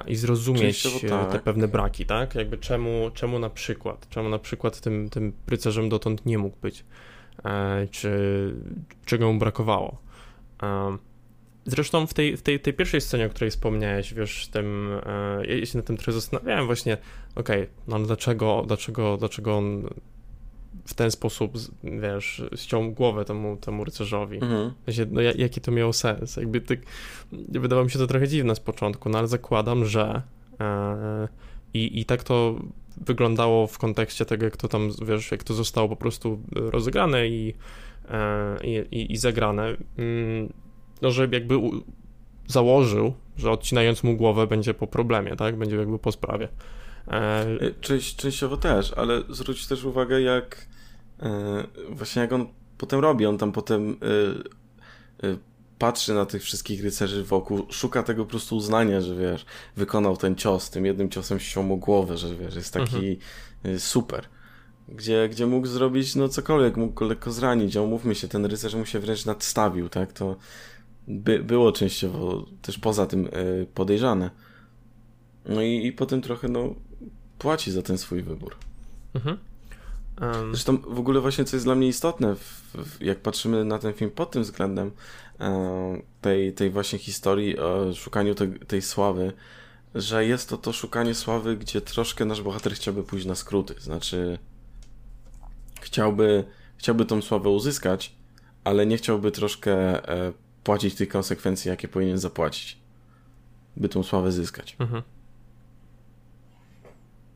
S1: i zrozumieć tak. te pewne braki, tak? Jakby czemu, czemu na przykład, czemu na przykład tym, tym rycerzem dotąd nie mógł być, e, czy czego mu brakowało. Zresztą w tej, w tej, tej pierwszej scenie, o której wspomniałeś, wiesz, tym, e, ja się na tym trochę zastanawiałem właśnie, okej, okay, no dlaczego, dlaczego, dlaczego on w ten sposób, wiesz, ściął głowę temu, temu rycerzowi. Mhm. no, jaki to miało sens? Jakby tak, wydawało mi się to trochę dziwne z początku, no ale zakładam, że e, i, i tak to wyglądało w kontekście tego, jak to tam, wiesz, jak to zostało po prostu rozegrane i, e, i, i, zagrane. Mm, no, że jakby u, założył, że odcinając mu głowę będzie po problemie, tak? Będzie jakby po sprawie.
S2: E... Część, częściowo też, ale zwróć też uwagę, jak e, właśnie jak on potem robi. On tam potem e, e, patrzy na tych wszystkich rycerzy wokół, szuka tego po prostu uznania, że wiesz, wykonał ten cios, tym jednym ciosem ściął mu głowę, że wiesz, jest taki mhm. Super. Gdzie, gdzie mógł zrobić no cokolwiek, mógł go lekko zranić, a umówmy się, ten rycerz mu się wręcz nadstawił, tak, to by, było częściowo też poza tym y, podejrzane. No i, i potem trochę, no, płaci za ten swój wybór. Mhm. Um. Zresztą w ogóle właśnie co jest dla mnie istotne, w, w, jak patrzymy na ten film pod tym względem e, tej, tej właśnie historii o szukaniu te, tej sławy, że jest to to szukanie sławy, gdzie troszkę nasz bohater chciałby pójść na skróty. Znaczy, chciałby, chciałby tą sławę uzyskać, ale nie chciałby troszkę e, płacić tych konsekwencji, jakie powinien zapłacić, by tą sławę zyskać. Mhm.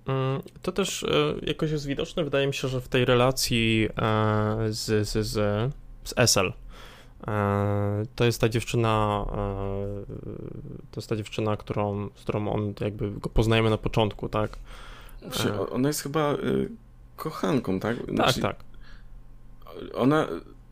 S1: Mm, to też e, jakoś jest widoczne, wydaje mi się, że w tej relacji e, z, z, z, z Esel. E, to jest ta dziewczyna, to jest ta dziewczyna, którą, z którą on jakby go poznajemy na początku, tak?
S2: Ona jest chyba y, kochanką, tak?
S1: tak znaczy, tak, tak.
S2: Ona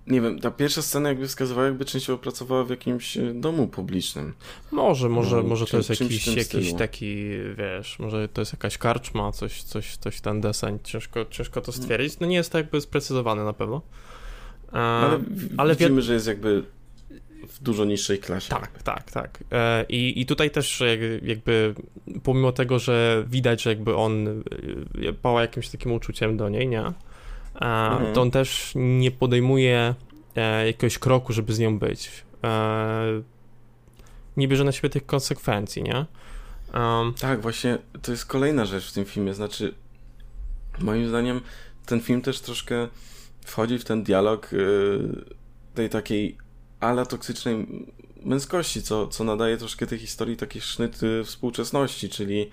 S2: nie wiem, ta pierwsza scena jakby wskazywała, jakby częściowo pracowała w jakimś e, domu publicznym.
S1: Może, może, no, może to jest jakiś, jakiś taki, wiesz, może to jest jakaś karczma, coś, coś, coś ten deseń, ciężko, ciężko to stwierdzić. No nie jest to jakby sprecyzowane na pewno.
S2: E, ale, ale widzimy, że jest jakby w dużo niższej klasie.
S1: Tak, tak, tak. E, I, i tutaj też jakby pomimo tego, że widać, że jakby on pała jakimś takim uczuciem do niej, nie? Mhm. to on też nie podejmuje e, jakiegoś kroku, żeby z nią być. E, nie bierze na siebie tych konsekwencji, nie?
S2: Um, tak, właśnie to jest kolejna rzecz w tym filmie. Znaczy, moim zdaniem, ten film też troszkę wchodzi w ten dialog yy, tej takiej ala toksycznej męskości, co, co nadaje troszkę tej historii taki sznyt współczesności, czyli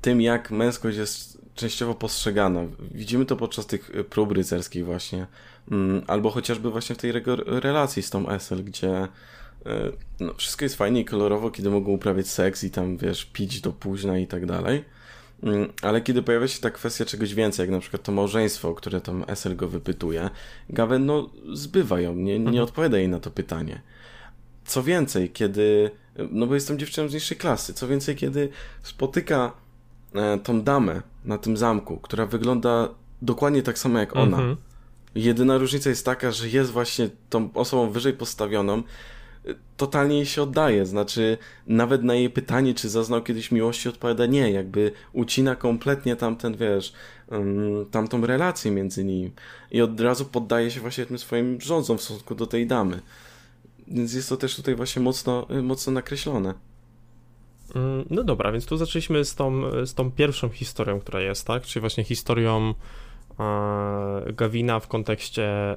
S2: tym, jak męskość jest częściowo postrzegana. Widzimy to podczas tych y, prób rycerskich właśnie, mm, albo chociażby właśnie w tej relacji z tą Esel, gdzie y, no, wszystko jest fajnie i kolorowo, kiedy mogą uprawiać seks i tam, wiesz, pić do późna i tak dalej. Mm, ale kiedy pojawia się ta kwestia czegoś więcej, jak na przykład to małżeństwo, które tam Esel go wypytuje, Gawen no zbywa ją, nie, nie mhm. odpowiada jej na to pytanie. Co więcej, kiedy, no bo jestem dziewczyną z niższej klasy, co więcej, kiedy spotyka tą damę na tym zamku, która wygląda dokładnie tak samo jak ona. Mhm. Jedyna różnica jest taka, że jest właśnie tą osobą wyżej postawioną, e, totalnie jej się oddaje. Znaczy, nawet na jej pytanie, czy zaznał kiedyś miłości, odpowiada nie. Jakby ucina kompletnie tamten, wiesz, um, tamtą relację między nimi. I od razu poddaje się właśnie tym swoim rządzom w stosunku do tej damy. Więc jest to też tutaj właśnie mocno, e, mocno nakreślone.
S1: Mm, no dobra, więc tu zaczęliśmy z tą, z tą pierwszą historią, która jest, tak? Czyli właśnie historią e, Gawina w kontekście e,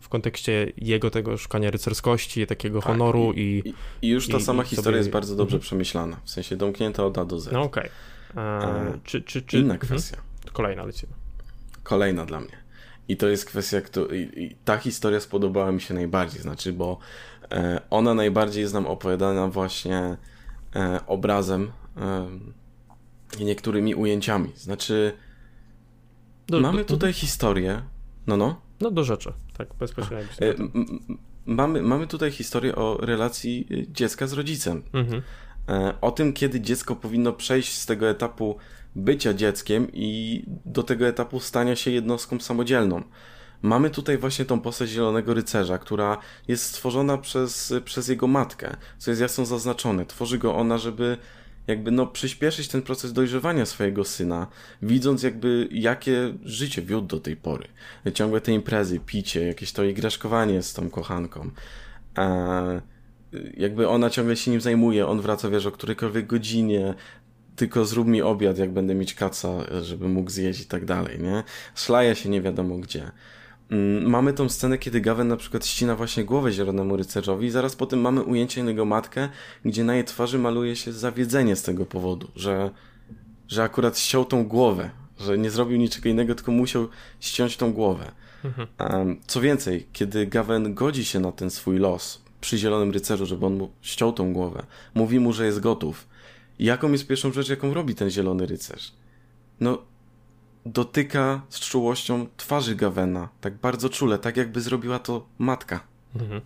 S1: w kontekście jego tego szukania rycerskości, takiego tak, honoru i,
S2: i, i już ta i, sama historia sobie... jest bardzo dobrze mhm. przemyślana, w sensie domknięta od A do Z.
S1: No okej. Okay. E, czy, czy, czy...
S2: Inna mhm. kwestia.
S1: Kolejna lecimy.
S2: Kolejna dla mnie. I to jest kwestia. I, ta historia spodobała mi się najbardziej, znaczy, bo ona najbardziej jest nam opowiadana właśnie obrazem e, i niektórymi ujęciami. Znaczy, do, mamy do, tutaj historię. No, no.
S1: No, do rzeczy, tak bezpośrednio. E,
S2: mamy, mamy tutaj historię o relacji e, dziecka z rodzicem. Mhm. E, o tym, kiedy dziecko powinno przejść z tego etapu bycia dzieckiem i do tego etapu stania się jednostką samodzielną. Mamy tutaj właśnie tą postać Zielonego Rycerza, która jest stworzona przez, przez jego matkę, co jest jasno zaznaczone. Tworzy go ona, żeby jakby no przyspieszyć ten proces dojrzewania swojego syna, widząc jakby jakie życie wiódł do tej pory. Ciągłe te imprezy, picie, jakieś to igraszkowanie z tą kochanką. Eee, jakby ona ciągle się nim zajmuje, on wraca, wiesz, o którejkolwiek godzinie, tylko zrób mi obiad, jak będę mieć kaca, żeby mógł zjeść i tak dalej, nie? Szlaja się nie wiadomo gdzie. Mm, mamy tą scenę, kiedy Gawen na przykład ścina właśnie głowę Zielonemu Rycerzowi i zaraz potem mamy ujęcie na jego matkę, gdzie na jej twarzy maluje się zawiedzenie z tego powodu, że, że akurat ściął tą głowę, że nie zrobił niczego innego, tylko musiał ściąć tą głowę. Mhm. Co więcej, kiedy Gawen godzi się na ten swój los, przy Zielonym Rycerzu, żeby on mu ściął tą głowę. Mówi mu, że jest gotów. Jaką jest pierwszą rzecz, jaką robi ten Zielony Rycerz? No, dotyka z czułością twarzy Gawena, tak bardzo czule, tak jakby zrobiła to matka. Mhm.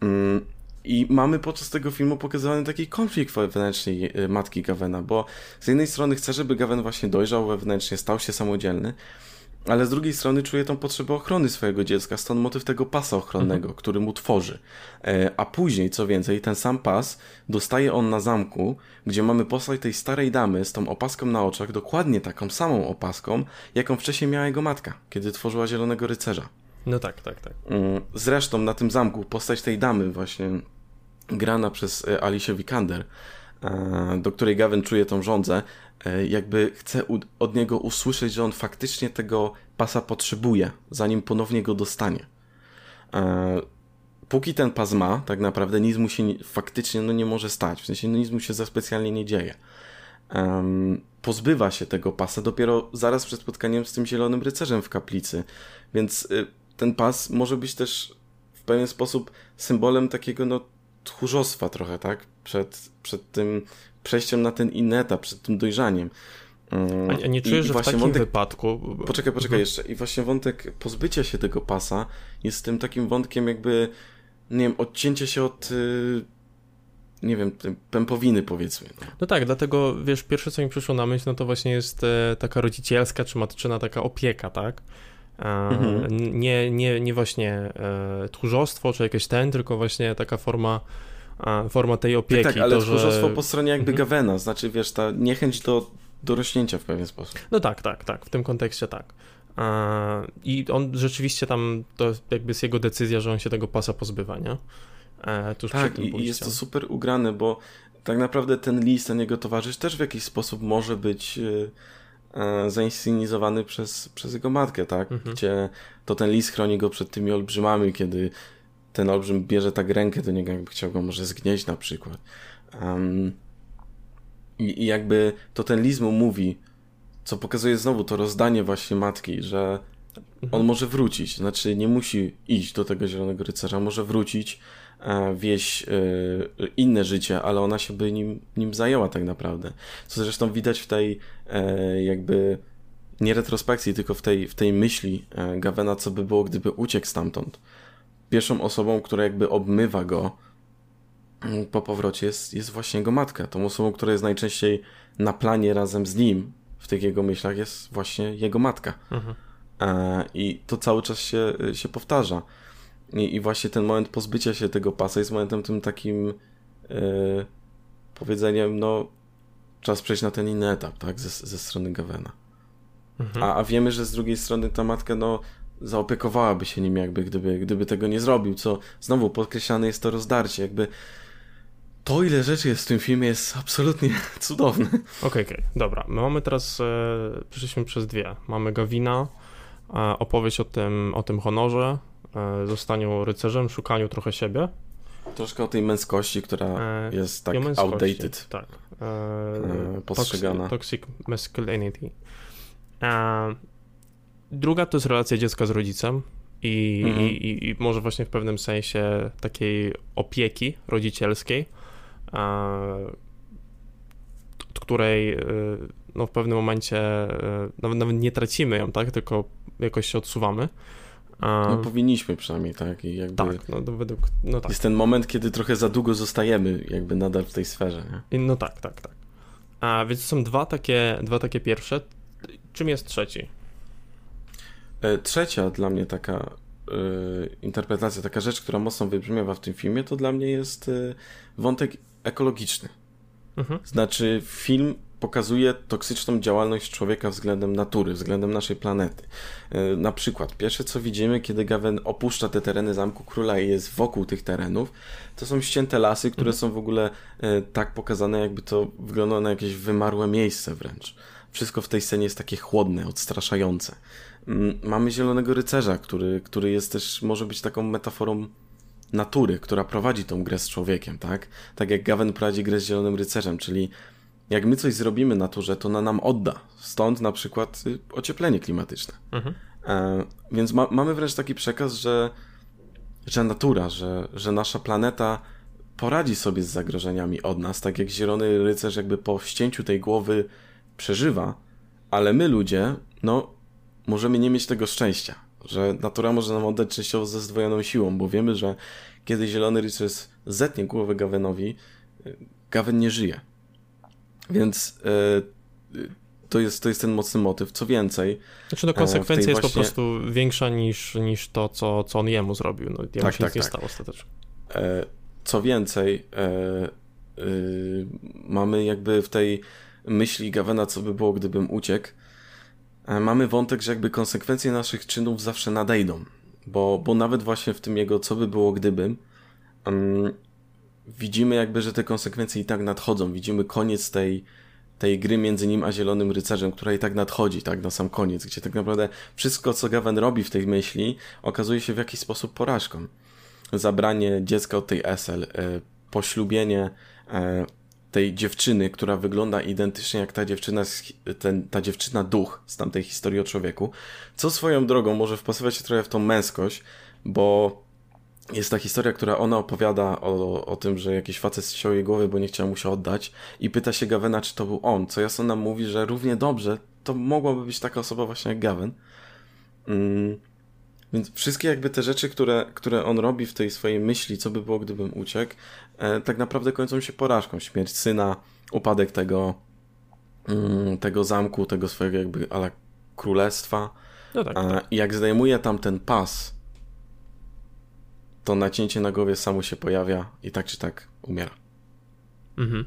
S2: Mm, I mamy podczas tego filmu pokazany taki konflikt wewnętrzny y, matki Gawena, bo z jednej strony chce, żeby Gawen właśnie dojrzał wewnętrznie, stał się samodzielny, ale z drugiej strony czuje tą potrzebę ochrony swojego dziecka, stąd motyw tego pasa ochronnego, mhm. który mu tworzy. E, a później, co więcej, ten sam pas dostaje on na zamku, gdzie mamy postać tej starej damy z tą opaską na oczach, dokładnie taką samą opaską, jaką wcześniej miała jego matka, kiedy tworzyła Zielonego Rycerza.
S1: No tak, tak, tak.
S2: Mm, zresztą na tym zamku postać tej damy właśnie grana przez e, Alicia Vikander, e, do której Gavin czuje tą rządzę, jakby chce od niego usłyszeć, że on faktycznie tego pasa potrzebuje, zanim ponownie go dostanie. E, póki ten pas ma, tak naprawdę nic mu się faktycznie no, nie może stać, w sensie no, nic mu się za specjalnie nie dzieje. pozbywa się tego pasa dopiero zaraz przed spotkaniem z tym zielonym rycerzem w kaplicy, więc y, ten pas może być też w pewien sposób symbolem takiego no tchórzostwa trochę, tak? Przed, przed tym przejściem na ten inny etap, przed tym dojrzaniem.
S1: A nie czujesz, I, że w takim wątek... wypadku...
S2: Poczekaj, poczekaj mhm. jeszcze. I właśnie wątek pozbycia się tego pasa jest tym takim wątkiem jakby, nie wiem, odcięcie się od y, nie wiem, pępowiny powiedzmy.
S1: No. no. tak, dlatego wiesz, pierwsze co mi przyszło na myśl, no to właśnie jest e, taka rodzicielska czy matczyna taka opieka, tak? E, mhm. nie, nie, nie właśnie e, tchórzostwo czy jakieś ten, tylko właśnie taka forma forma tej opieki. Tak,
S2: tak ale to, tchórzostwo że... po stronie jakby mhm. Gawena, znaczy wiesz, ta niechęć do dorośnięcia w pewien sposób.
S1: No tak, tak, tak, w tym kontekście tak. I on rzeczywiście tam, to jakby jest jego decyzja, że on się tego pasa pozbywa, nie?
S2: E, tuż tak, i jest to super ugrane, bo tak naprawdę ten list, ten jego towarzysz też w jakiś sposób może być e, e, zainscenizowany przez, przez jego matkę, tak? Mhm. Gdzie to ten list chroni go przed tymi olbrzymami, kiedy ten olbrzym bierze tak rękę do niego, jakby chciał go może zgnieść na przykład. Um, i, i, jakby to ten list mu mówi, co pokazuje znowu to rozdanie właśnie matki, że on może wrócić, znaczy nie musi iść do tego Zielonego Rycerza, może wrócić, e, wieść e, inne życie, ale ona się by nim, nim zajęła tak naprawdę. Co zresztą widać w tej e, jakby nie retrospekcji, tylko w tej, w tej myśli Gawena, co by było, gdyby uciekł stamtąd pierwszą osobą, która jakby obmywa go mm, po powrocie jest, jest właśnie jego matka. Tą osobą, która jest najczęściej na planie razem z nim w tych jego myślach jest właśnie jego matka. Mhm. E, I to cały czas się, się powtarza. I, I, właśnie ten moment pozbycia się tego pasa jest momentem tym takim e, powiedzeniem, no czas przejść na ten inny etap, tak, ze, ze strony Gawena. Mhm. A, a wiemy, że z drugiej strony ta matka, no zaopiekowałaby się nim jakby, gdyby, gdyby tego nie zrobił, co znowu podkreślane jest to rozdarcie, jakby to, ile rzeczy jest w tym filmie, jest absolutnie cudowne. Okej,
S1: okay, okay. dobra. My mamy teraz, e, przeszliśmy przez dwie. Mamy Gawina, e, opowieść o tym, o tym honorze, e, zostaniu rycerzem, szukaniu trochę siebie.
S2: Troszkę o tej męskości, która e, jest tak outdated.
S1: Tak.
S2: E, postrzegana.
S1: Toxic, toxic masculinity. Druga to jest relacja dziecka z rodzicem i, mhm. i, i, i może właśnie w pewnym sensie takiej opieki rodzicielskiej, od której y, no, w pewnym momencie y, nawet, nawet nie tracimy ją, tak, tylko jakoś się odsuwamy.
S2: No powinniśmy przynajmniej, tak? I jakby
S1: tak, no, według, no tak.
S2: Jest ten moment, kiedy trochę za długo zostajemy jakby nadal w tej sferze,
S1: nie? No tak, tak, tak. A więc są dwa takie, dwa takie pierwsze. Czym jest trzeci?
S2: E, trzecia dla mnie taka y, interpretacja, taka rzecz, która mocno wybrzmiewa w tym filmie, to dla mnie jest y, wątek ekologiczny. Mhm. Znaczy, film pokazuje toksyczną działalność człowieka względem natury, względem naszej planety. Na przykład, pierwsze co widzimy, kiedy Gawen opuszcza te tereny Zamku Króla i jest wokół tych terenów, to są ścięte lasy, które mhm. są w ogóle tak pokazane, jakby to wyglądało na jakieś wymarłe miejsce wręcz. Wszystko w tej scenie jest takie chłodne, odstraszające. Mamy Zielonego Rycerza, który, który jest też, może być taką metaforą natury, która prowadzi tą grę z człowiekiem, tak? Tak jak Gawen prowadzi grę z Zielonym Rycerzem, czyli jak my coś zrobimy naturze, to ona nam odda. Stąd na przykład y, ocieplenie klimatyczne. Mhm. E, więc ma, mamy wręcz taki przekaz, że, że natura, że, że nasza planeta poradzi sobie z zagrożeniami od nas, tak jak Zielony Rycerz jakby po ścięciu tej głowy przeżywa, ale my ludzie, no, możemy nie mieć tego szczęścia, że natura może nam oddać częściowo ze zdwojoną siłą, bo wiemy, że kiedy Zielony Rycerz zetnie głowę Gawenowi, Gawen nie żyje. Więc yy, to, jest, to jest ten mocny motyw. Co więcej...
S1: Znaczy no konsekwencja jest właśnie... po prostu większa niż, niż to, co, co on jemu zrobił. No, jemu tak, się tak, nic tak. nie stało ostatecznie.
S2: E, co więcej, e, y, mamy jakby w tej myśli Gawena, co by było, gdybym uciekł, e, mamy wątek, że jakby konsekwencje naszych czynów zawsze nadejdą. Bo, bo nawet właśnie w tym jego co by było, gdybym, um, widzimy jakby, że te konsekwencje i tak nadchodzą. Widzimy koniec tej, tej gry między nim a Zielonym Rycerzem, która i tak nadchodzi, tak, na sam koniec, gdzie tak naprawdę wszystko, co Gawen robi w tej myśli, okazuje się w jakiś sposób porażką. Zabranie dziecka od tej Esel, e, poślubienie e, tej dziewczyny, która wygląda identycznie jak ta dziewczyna, ten, ta dziewczyna duch z tamtej historii o człowieku, co swoją drogą może wpasować się trochę w tą męskość, bo jest ta historia, która ona opowiada o, o tym, że jakiś facet ściął jej głowy, bo nie chciał mu się oddać i pyta się Gawena, czy to był on, co Jasona mówi, że równie dobrze to mogłaby być taka osoba właśnie jak Gawen. Mm. Więc wszystkie jakby te rzeczy, które, które on robi w tej swojej myśli, co by było, gdybym uciekł, e, tak naprawdę kończą się porażką. Śmierć syna, upadek tego, mm, tego zamku, tego swojego jakby królestwa. No tak, tak. I jak zdejmuje tam ten pas, to nacięcie na głowie samo się pojawia i tak czy tak umiera. Mhm.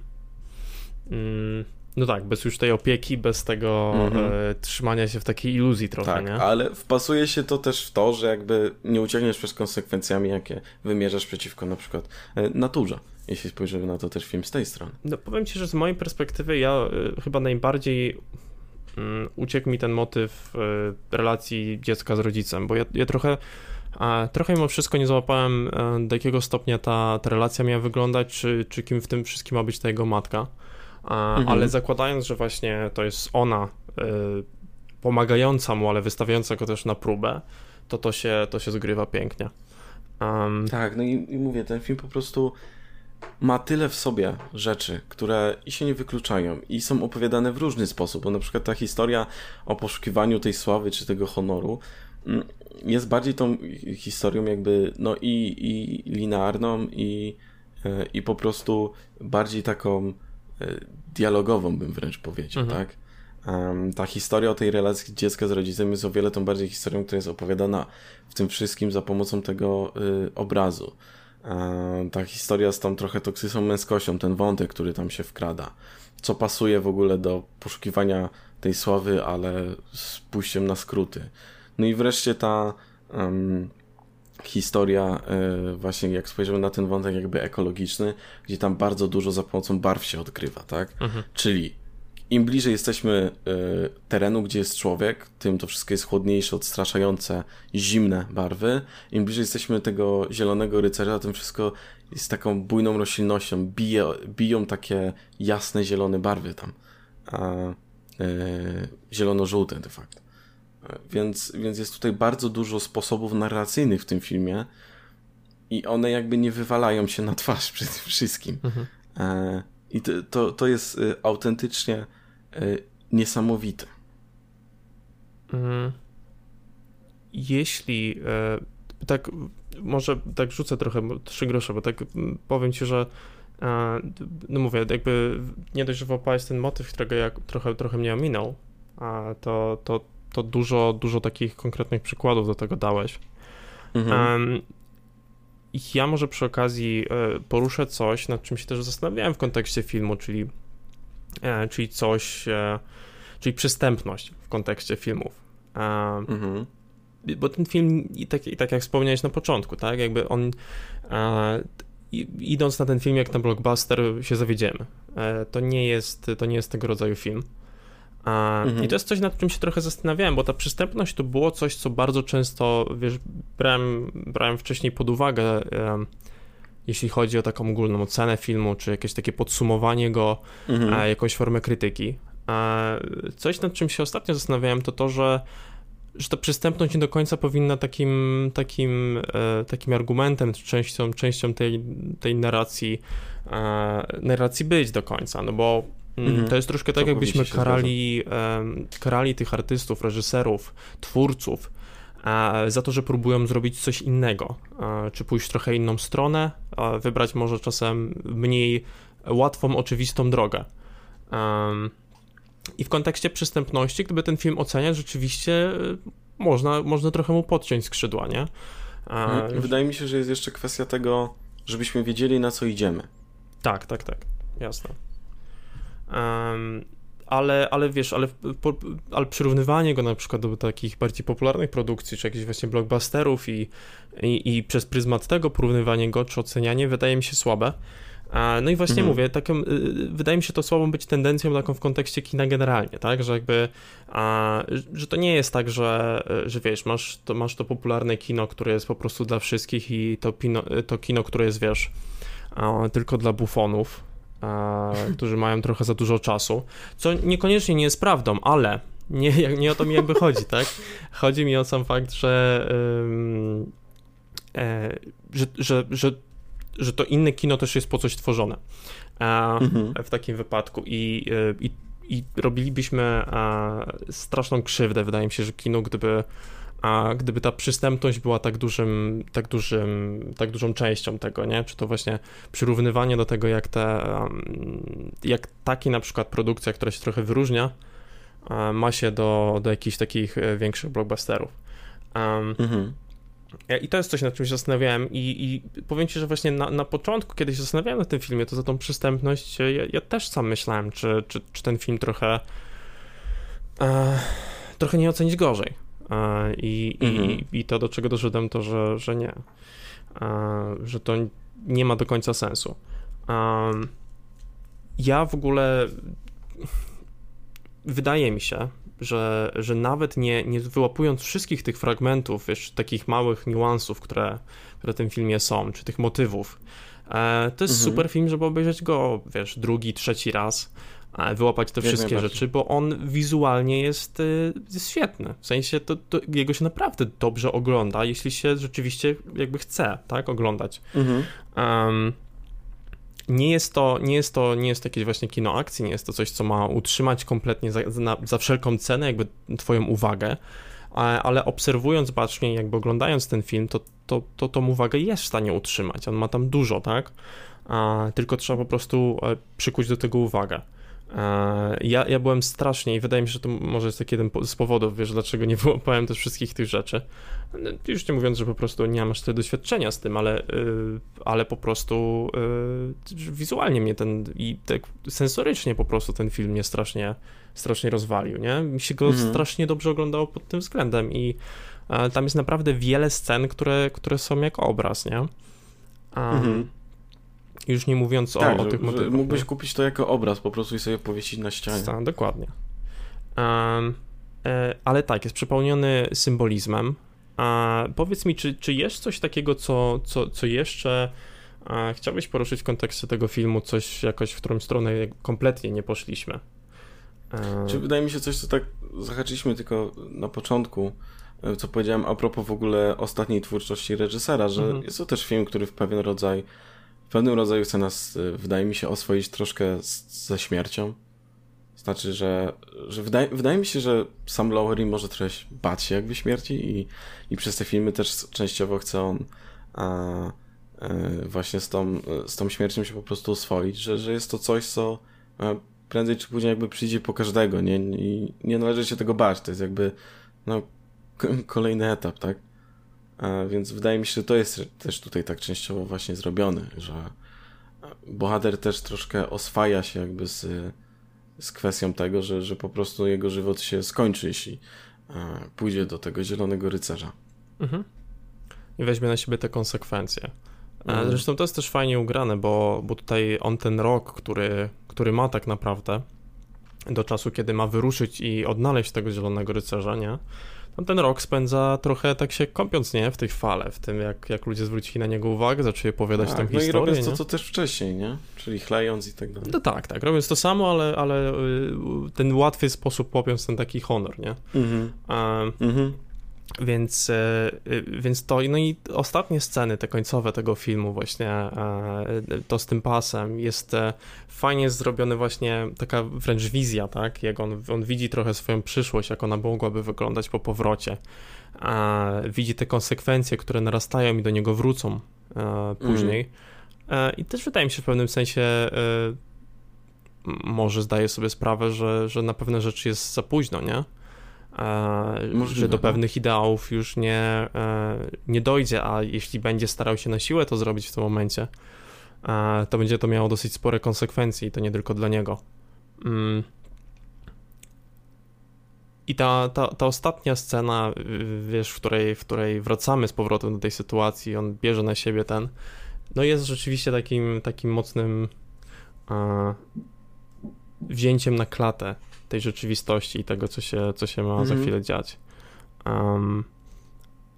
S1: Mm, no tak, bez już tej opieki, bez tego mhm. e, trzymania się w takiej iluzji trochę, tak, nie?
S2: ale wpasuje się to też w to, że jakby nie uciekniesz przez konsekwencjami, jakie wymierzasz przeciwko na przykład e, naturze. Jeśli spojrzymy na to też film z tej strony.
S1: No powiem ci, że z mojej perspektywy ja y, chyba najbardziej y, uciekł mi ten motyw y, relacji dziecka z rodzicem, bo ja, ja trochę Trochę mimo wszystko nie załapałem, e, do jakiego stopnia ta, ta relacja miała wyglądać, czy, czy kim w tym wszystkim ma być ta jego matka. Mhm. Ale zakładając, że właśnie to jest ona e, pomagająca mu, ale wystawiająca go też na próbę, to to się, to się zgrywa pięknie.
S2: Um... Tak, no i, i mówię, ten film po prostu ma tyle w sobie rzeczy, które i się nie wykluczają i są opowiadane w różny sposób, bo na przykład ta historia o poszukiwaniu tej sławy czy tego honoru mm, jest bardziej tą historią jakby no i, i linearną i, e, i po prostu bardziej taką dialogową bym wręcz powiedział, mhm. tak? Um, ta historia o tej relacji dziecka z rodzicem jest o wiele tą bardziej historią, która jest opowiadana w tym wszystkim za pomocą tego y, obrazu. Um, ta historia z tą trochę toksyczną męskością, ten wątek, który tam się wkrada, co pasuje w ogóle do poszukiwania tej sławy, ale z pójściem na skróty. No i wreszcie ta um, historia, y, właśnie jak spojrzymy na ten wątek jakby ekologiczny, gdzie tam bardzo dużo za pomocą barw się odkrywa, tak? Mhm. Czyli im bliżej jesteśmy y, terenu, gdzie jest człowiek, tym to wszystko jest chłodniejsze, odstraszające, zimne barwy. Im bliżej jesteśmy tego zielonego rycerza, tym wszystko jest taką bujną roślinnością. Bije, biją takie jasne, zielone barwy tam. A, y, zielono-żółte de facto. Więc, więc jest tutaj bardzo dużo sposobów narracyjnych w tym filmie i one jakby nie wywalają się na twarz przede wszystkim. Mhm. E, I to, to, to jest y, autentycznie y, niesamowite. Mhm.
S1: Jeśli e, tak, może tak rzucę trochę trzy grosze, bo tak powiem ci, że e, no mówię, jakby nie dość, że wyłapałeś ten motyw, którego ja trochę, trochę mnie ominął, a to, to to dużo, dużo takich konkretnych przykładów do tego dałeś. Mhm. Um, ja może przy okazji e, poruszę coś, nad czym się też zastanawiałem w kontekście filmu, czyli, e, czyli coś, e, czyli przystępność w kontekście filmów. Mhm. Bo ten film, i tak, i tak jak wspomniałeś na początku, tak, jakby on idąc na ten film jak na blockbuster się zawiedziemy. To nie jest, to nie jest tego rodzaju film. Mhm. I to jest coś, nad czym się trochę zastanawiałem, bo ta przystępność to było coś, co bardzo często, wiesz, brałem, brałem wcześniej pod uwagę, jeśli chodzi o taką ogólną ocenę filmu, czy jakieś takie podsumowanie go, mhm. jakąś formę krytyki. coś, nad czym się ostatnio zastanawiałem, to to, że że ta przystępność nie do końca powinna takim, takim, e, takim argumentem, częścią, częścią tej, tej narracji, e, narracji być do końca, no bo mhm. to jest troszkę tak, jakbyśmy karali, e, karali tych artystów, reżyserów, twórców za to, że próbują zrobić coś innego, czy pójść trochę inną stronę, wybrać może czasem mniej łatwą, oczywistą drogę. I w kontekście przystępności, gdyby ten film oceniać, rzeczywiście y, można, można trochę mu podciąć skrzydła, nie?
S2: Mhm. Wydaje mi się, że jest jeszcze kwestia tego, żebyśmy wiedzieli, na co idziemy.
S1: Tak, tak, tak, jasne. Um, ale, ale wiesz, ale, po, ale przyrównywanie go na przykład do takich bardziej popularnych produkcji, czy jakichś właśnie blockbusterów i, i, i przez pryzmat tego porównywanie go, czy ocenianie wydaje mi się słabe. No i właśnie mhm. mówię, taką, y, wydaje mi się to słabą być tendencją taką w kontekście kina generalnie, tak, że jakby, a, że to nie jest tak, że, że wiesz, masz to, masz to popularne kino, które jest po prostu dla wszystkich i to, pino, to kino, które jest, wiesz, a, tylko dla bufonów, którzy mają trochę za dużo czasu, co niekoniecznie nie jest prawdą, ale nie, nie o to mi jakby chodzi, tak? Chodzi mi o sam fakt, że, e, że, że, że że to inne kino też jest po coś tworzone mhm. w takim wypadku i, e, i, i robilibyśmy straszną krzywdę, wydaje mi się, że kino, gdyby a gdyby ta przystępność była tak dużym, tak dużym, tak dużą częścią tego, nie? Czy to właśnie przyrównywanie do tego, jak te, jak taki na przykład produkcja, która się trochę wyróżnia, ma się do, do jakichś takich e, większych blockbusterów. Um, mhm. I to jest coś, nad czym się zastanawiałem i, i powiem ci, że właśnie na, na początku, kiedy się zastanawiałem na tym filmie, to za tą przystępność ja, ja też sam myślałem, czy, czy, czy ten film trochę e, trochę nie ocenić gorzej. E, i, mhm. i, I to, do czego doszedłem, to, że, że nie. E, że to nie ma do końca sensu. Ja w ogóle wydaje mi się, że, że nawet nie, nie wyłapując wszystkich tych fragmentów, wiesz, takich małych niuansów, które, które w tym filmie są, czy tych motywów, e, to jest mhm. super film, żeby obejrzeć go, wiesz, drugi, trzeci raz, wyłapać te wszystkie rzeczy, bo on wizualnie jest, e, jest świetny. W sensie to, to, jego się naprawdę dobrze ogląda, jeśli się rzeczywiście jakby chce, tak, oglądać. Mhm. Um, nie jest to, nie jest to, nie jest to jakieś właśnie kino akcji, nie jest to coś, co ma utrzymać kompletnie za, za, za wszelką cenę jakby twoją uwagę, ale obserwując bacznie, jakby oglądając ten film, to, to, to tą uwagę jest w stanie utrzymać. On ma tam dużo, tak? A, tylko trzeba po prostu e, przykuć do tego uwagę. E, ja, ja byłem strasznie i wydaje mi się, że to może jest taki jeden z powodów, wiesz, dlaczego nie wyłapałem też wszystkich tych rzeczy. No, już nie mówiąc, że po prostu nie mam tyle doświadczenia z tym, ale, yy, ale po prostu yy, wizualnie mnie ten i tak sensorycznie po prostu ten film mnie strasznie, strasznie rozwalił, nie? Mi się go mhm. strasznie dobrze oglądało pod tym względem i tam jest naprawdę wiele scen, które, które są jak obraz, nie? Um, mhm już nie mówiąc tak, o, o tych motywach.
S2: Mógłbyś nie? kupić to jako obraz po prostu i sobie powiesić na ścianie.
S1: Tak, dokładnie. Um, e, ale tak, jest przepełniony symbolizmem. A powiedz mi, czy, czy jest coś takiego, co, co, co jeszcze a, chciałbyś poruszyć w kontekście tego filmu, coś jakoś, w którą stronę kompletnie nie poszliśmy?
S2: E... Czy wydaje mi się coś, co tak zahaczyliśmy tylko na początku, e, co powiedziałem a propos w ogóle ostatniej twórczości reżysera, że mhm. jest to też film, który w pewien rodzaj pewnym rodzaju chce nas, y, wydaje mi się, oswoić troszkę z, ze śmiercią. Znaczy, że, że wydaje, wydaje mi się, że sam Lowery może trochę bać się jakby śmierci i, i przez te filmy też częściowo chce on a, e, właśnie z tą, z tą śmiercią się po prostu oswoić, że, że jest to coś, co a, prędzej czy później jakby przyjdzie po każdego, nie, i nie należy się tego bać, to jest jakby no, kolejny etap, tak? Więc wydaje mi się, że to jest też tutaj tak częściowo właśnie zrobione, że bohater też troszkę oswaja się jakby z, z kwestią tego, że, że po prostu jego żywot się skończy, jeśli pójdzie do tego zielonego rycerza. Mhm.
S1: I weźmie na siebie te konsekwencje. Mhm. Zresztą to jest też fajnie ugrane, bo, bo tutaj on ten rok, który, który ma tak naprawdę do czasu, kiedy ma wyruszyć i odnaleźć tego zielonego rycerza, nie? No ten rok spędza trochę tak się kąpiąc, nie? W tej fale, w tym jak, jak ludzie zwrócili na niego uwagę, zaczęli opowiadać
S2: tak,
S1: tę
S2: no
S1: historię.
S2: i robiąc
S1: nie?
S2: to, co też wcześniej, nie? Czyli chlejąc i tak dalej.
S1: No tak, tak, robiąc to samo, ale, ale y, ten łatwy sposób łapiąc ten taki honor, nie?
S2: Mhm.
S1: A,
S2: Mhm.
S1: Więc, e, y, więc to, no i ostatnie sceny, te końcowe tego filmu właśnie, e, to z tym pasem, jest e, fajnie zrobiony właśnie taka wręcz wizja, tak, jak on, on widzi trochę swoją przyszłość, jak ona mogłaby wyglądać po powrocie, a widzi te konsekwencje, które narastają i do niego wrócą e, później. E, i też wydaje mi się w pewnym sensie e, może zdaje sobie sprawę, że, że na pewne rzeczy jest za późno, nie? E,
S2: Możliwe,
S1: że do pewnych ideałów już nie, e, nie dojdzie, a jeśli będzie starał się na siłę to zrobić w tym momencie, e, to będzie to miało dosyć spore konsekwencje i to nie tylko dla niego. Mm. I ta, ta, ta ostatnia scena, wiesz, w której, w której wracamy z powrotem do tej sytuacji, on bierze na siebie ten, no jest rzeczywiście takim, takim mocnym wzięciem na klatę tej rzeczywistości i tego, co się, co się ma za
S2: Mhm.
S1: chwilę dziać. Um,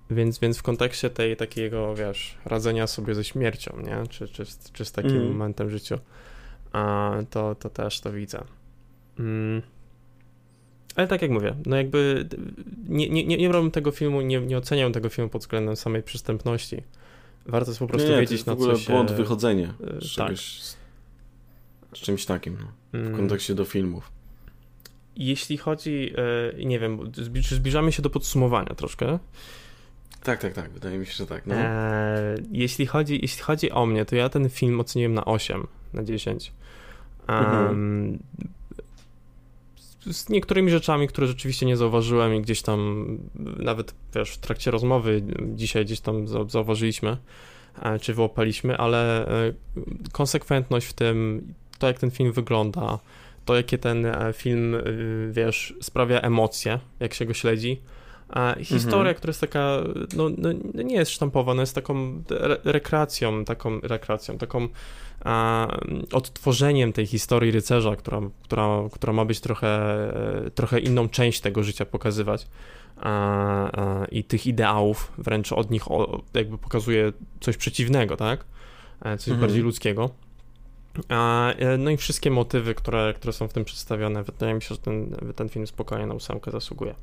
S1: więc, więc w kontekście tej takiego, wiesz, radzenia sobie ze śmiercią, nie? Czy, czy, z- czy z takim
S2: Mhm.
S1: momentem w życiu, a, to, to też to widzę. Mm. Ale tak jak mówię, no jakby nie, nie, nie, nie brałbym tego filmu, nie, nie oceniam tego filmu pod względem samej przystępności. Warto jest po prostu
S2: nie, nie, to
S1: wiedzieć,
S2: jest w
S1: na co się...
S2: błąd wychodzenie
S1: e,
S2: z
S1: tak.
S2: czegoś, z, z czymś takim, no, w
S1: Mm.
S2: kontekście do filmów.
S1: Jeśli chodzi, e, nie wiem, czy zbliżamy się do podsumowania troszkę.
S2: Tak, tak, tak, wydaje mi się, że tak, no.
S1: E, jeśli, chodzi, jeśli chodzi o mnie, to ja ten film oceniłem na 8 na 10. Um,
S2: Mhm.
S1: z, niektórymi rzeczami, które rzeczywiście nie zauważyłem i gdzieś tam, nawet wiesz, w trakcie rozmowy dzisiaj gdzieś tam zau- zauważyliśmy, e, czy wyłapaliśmy, ale e, konsekwentność w tym, to jak ten film wygląda, to jakie ten e, film, y, wiesz, sprawia emocje, jak się go śledzi. A historia,
S2: Mhm.
S1: która jest taka, no, no no nie jest sztampowa, no jest taką re rekreacją, taką rekreacją, taką a, odtworzeniem tej historii rycerza, która, która, która ma być trochę, e, trochę inną część tego życia pokazywać. A, a, I tych ideałów, wręcz od nich o, jakby pokazuje coś przeciwnego, tak? E, Coś
S2: Mhm.
S1: bardziej ludzkiego. E, no i wszystkie motywy, które, które są w tym przedstawione, wydaje mi się, że ten, ten film spokojnie na ósemkę zasługuje.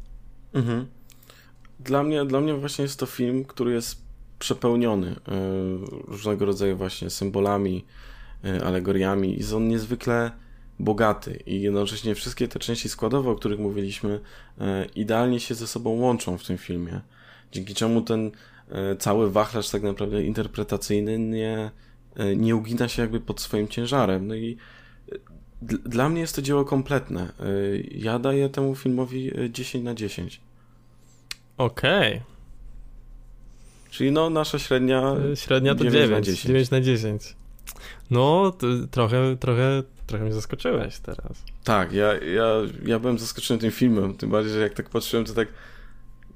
S2: Mhm. Dla mnie, dla mnie właśnie jest to film, który jest przepełniony e, różnego rodzaju właśnie symbolami, e, alegoriami i jest on niezwykle bogaty i jednocześnie wszystkie te części składowe, o których mówiliśmy, idealnie się ze sobą łączą w tym filmie, dzięki czemu ten cały wachlarz tak naprawdę interpretacyjny nie, nie ugina się jakby pod swoim ciężarem. No i e, dla mnie jest to dzieło kompletne. E, Ja daję temu filmowi e, 10 na 10.
S1: Okej,
S2: Czyli no nasza średnia.
S1: E, średnia to
S2: 9
S1: 9,
S2: na
S1: 9
S2: 10.
S1: na 10. No, trochę, trochę, trochę mnie zaskoczyłeś teraz.
S2: Tak, ja, ja, ja byłem zaskoczony tym filmem. Tym bardziej, że jak tak patrzyłem, to tak.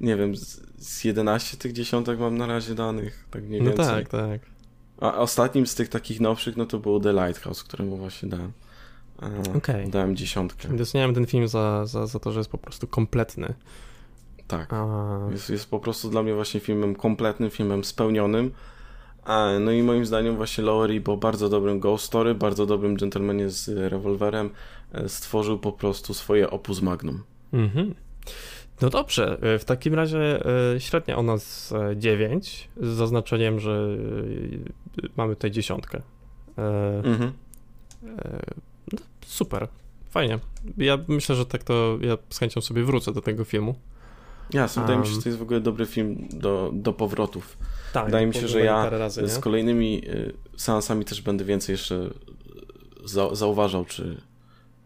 S2: Nie wiem, z, z 11 tych dziesiątek mam na razie danych, tak mniej
S1: No
S2: więcej.
S1: tak, tak.
S2: A ostatnim z tych takich nowszych, no to było The Lighthouse, któremu właśnie dałem.
S1: Okej.
S2: Dałem dziesiątkę.
S1: Doceniałem ten film za, za, za to, że jest po prostu kompletny.
S2: Tak. Jest, jest po prostu dla mnie właśnie filmem kompletnym, filmem spełnionym. No i moim zdaniem właśnie Lowery po bardzo dobrym Ghost Story, bardzo dobrym Gentlemanie z rewolwerem e, stworzył po prostu swoje opus magnum.
S1: mhm. No dobrze, e, w takim razie e, średnia o nas e, 9, z zaznaczeniem, że e, mamy tutaj dziesiątkę.
S2: Mhm.
S1: no, super, fajnie. Ja myślę, że tak to ja z chęcią sobie wrócę do tego filmu.
S2: Jasne, wydaje mi się,
S1: Um.
S2: że to jest w ogóle dobry film do, do powrotów.
S1: Tak,
S2: Wydaje mi się, że ja
S1: razy?
S2: Z kolejnymi seansami też będę więcej jeszcze za, zauważał, czy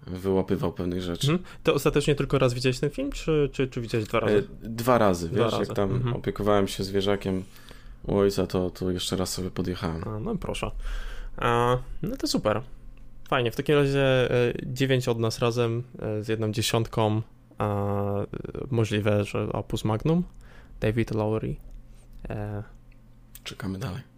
S2: wyłapywał pewnych rzeczy.
S1: Mhm. To ostatecznie tylko raz widziałeś ten film, czy, czy, czy widziałeś dwa razy?
S2: E, Dwa razy,
S1: Dwa
S2: wiesz,
S1: razy,
S2: jak tam
S1: mhm.
S2: opiekowałem się zwierzakiem u ojca, to, to jeszcze raz sobie podjechałem.
S1: A, no proszę. A, no to super. Fajnie. W takim razie e, 9 od nas razem e, z jedną dziesiątką. A, możliwe, że Opus Magnum. David Lowery. E,
S2: Czekamy dalej.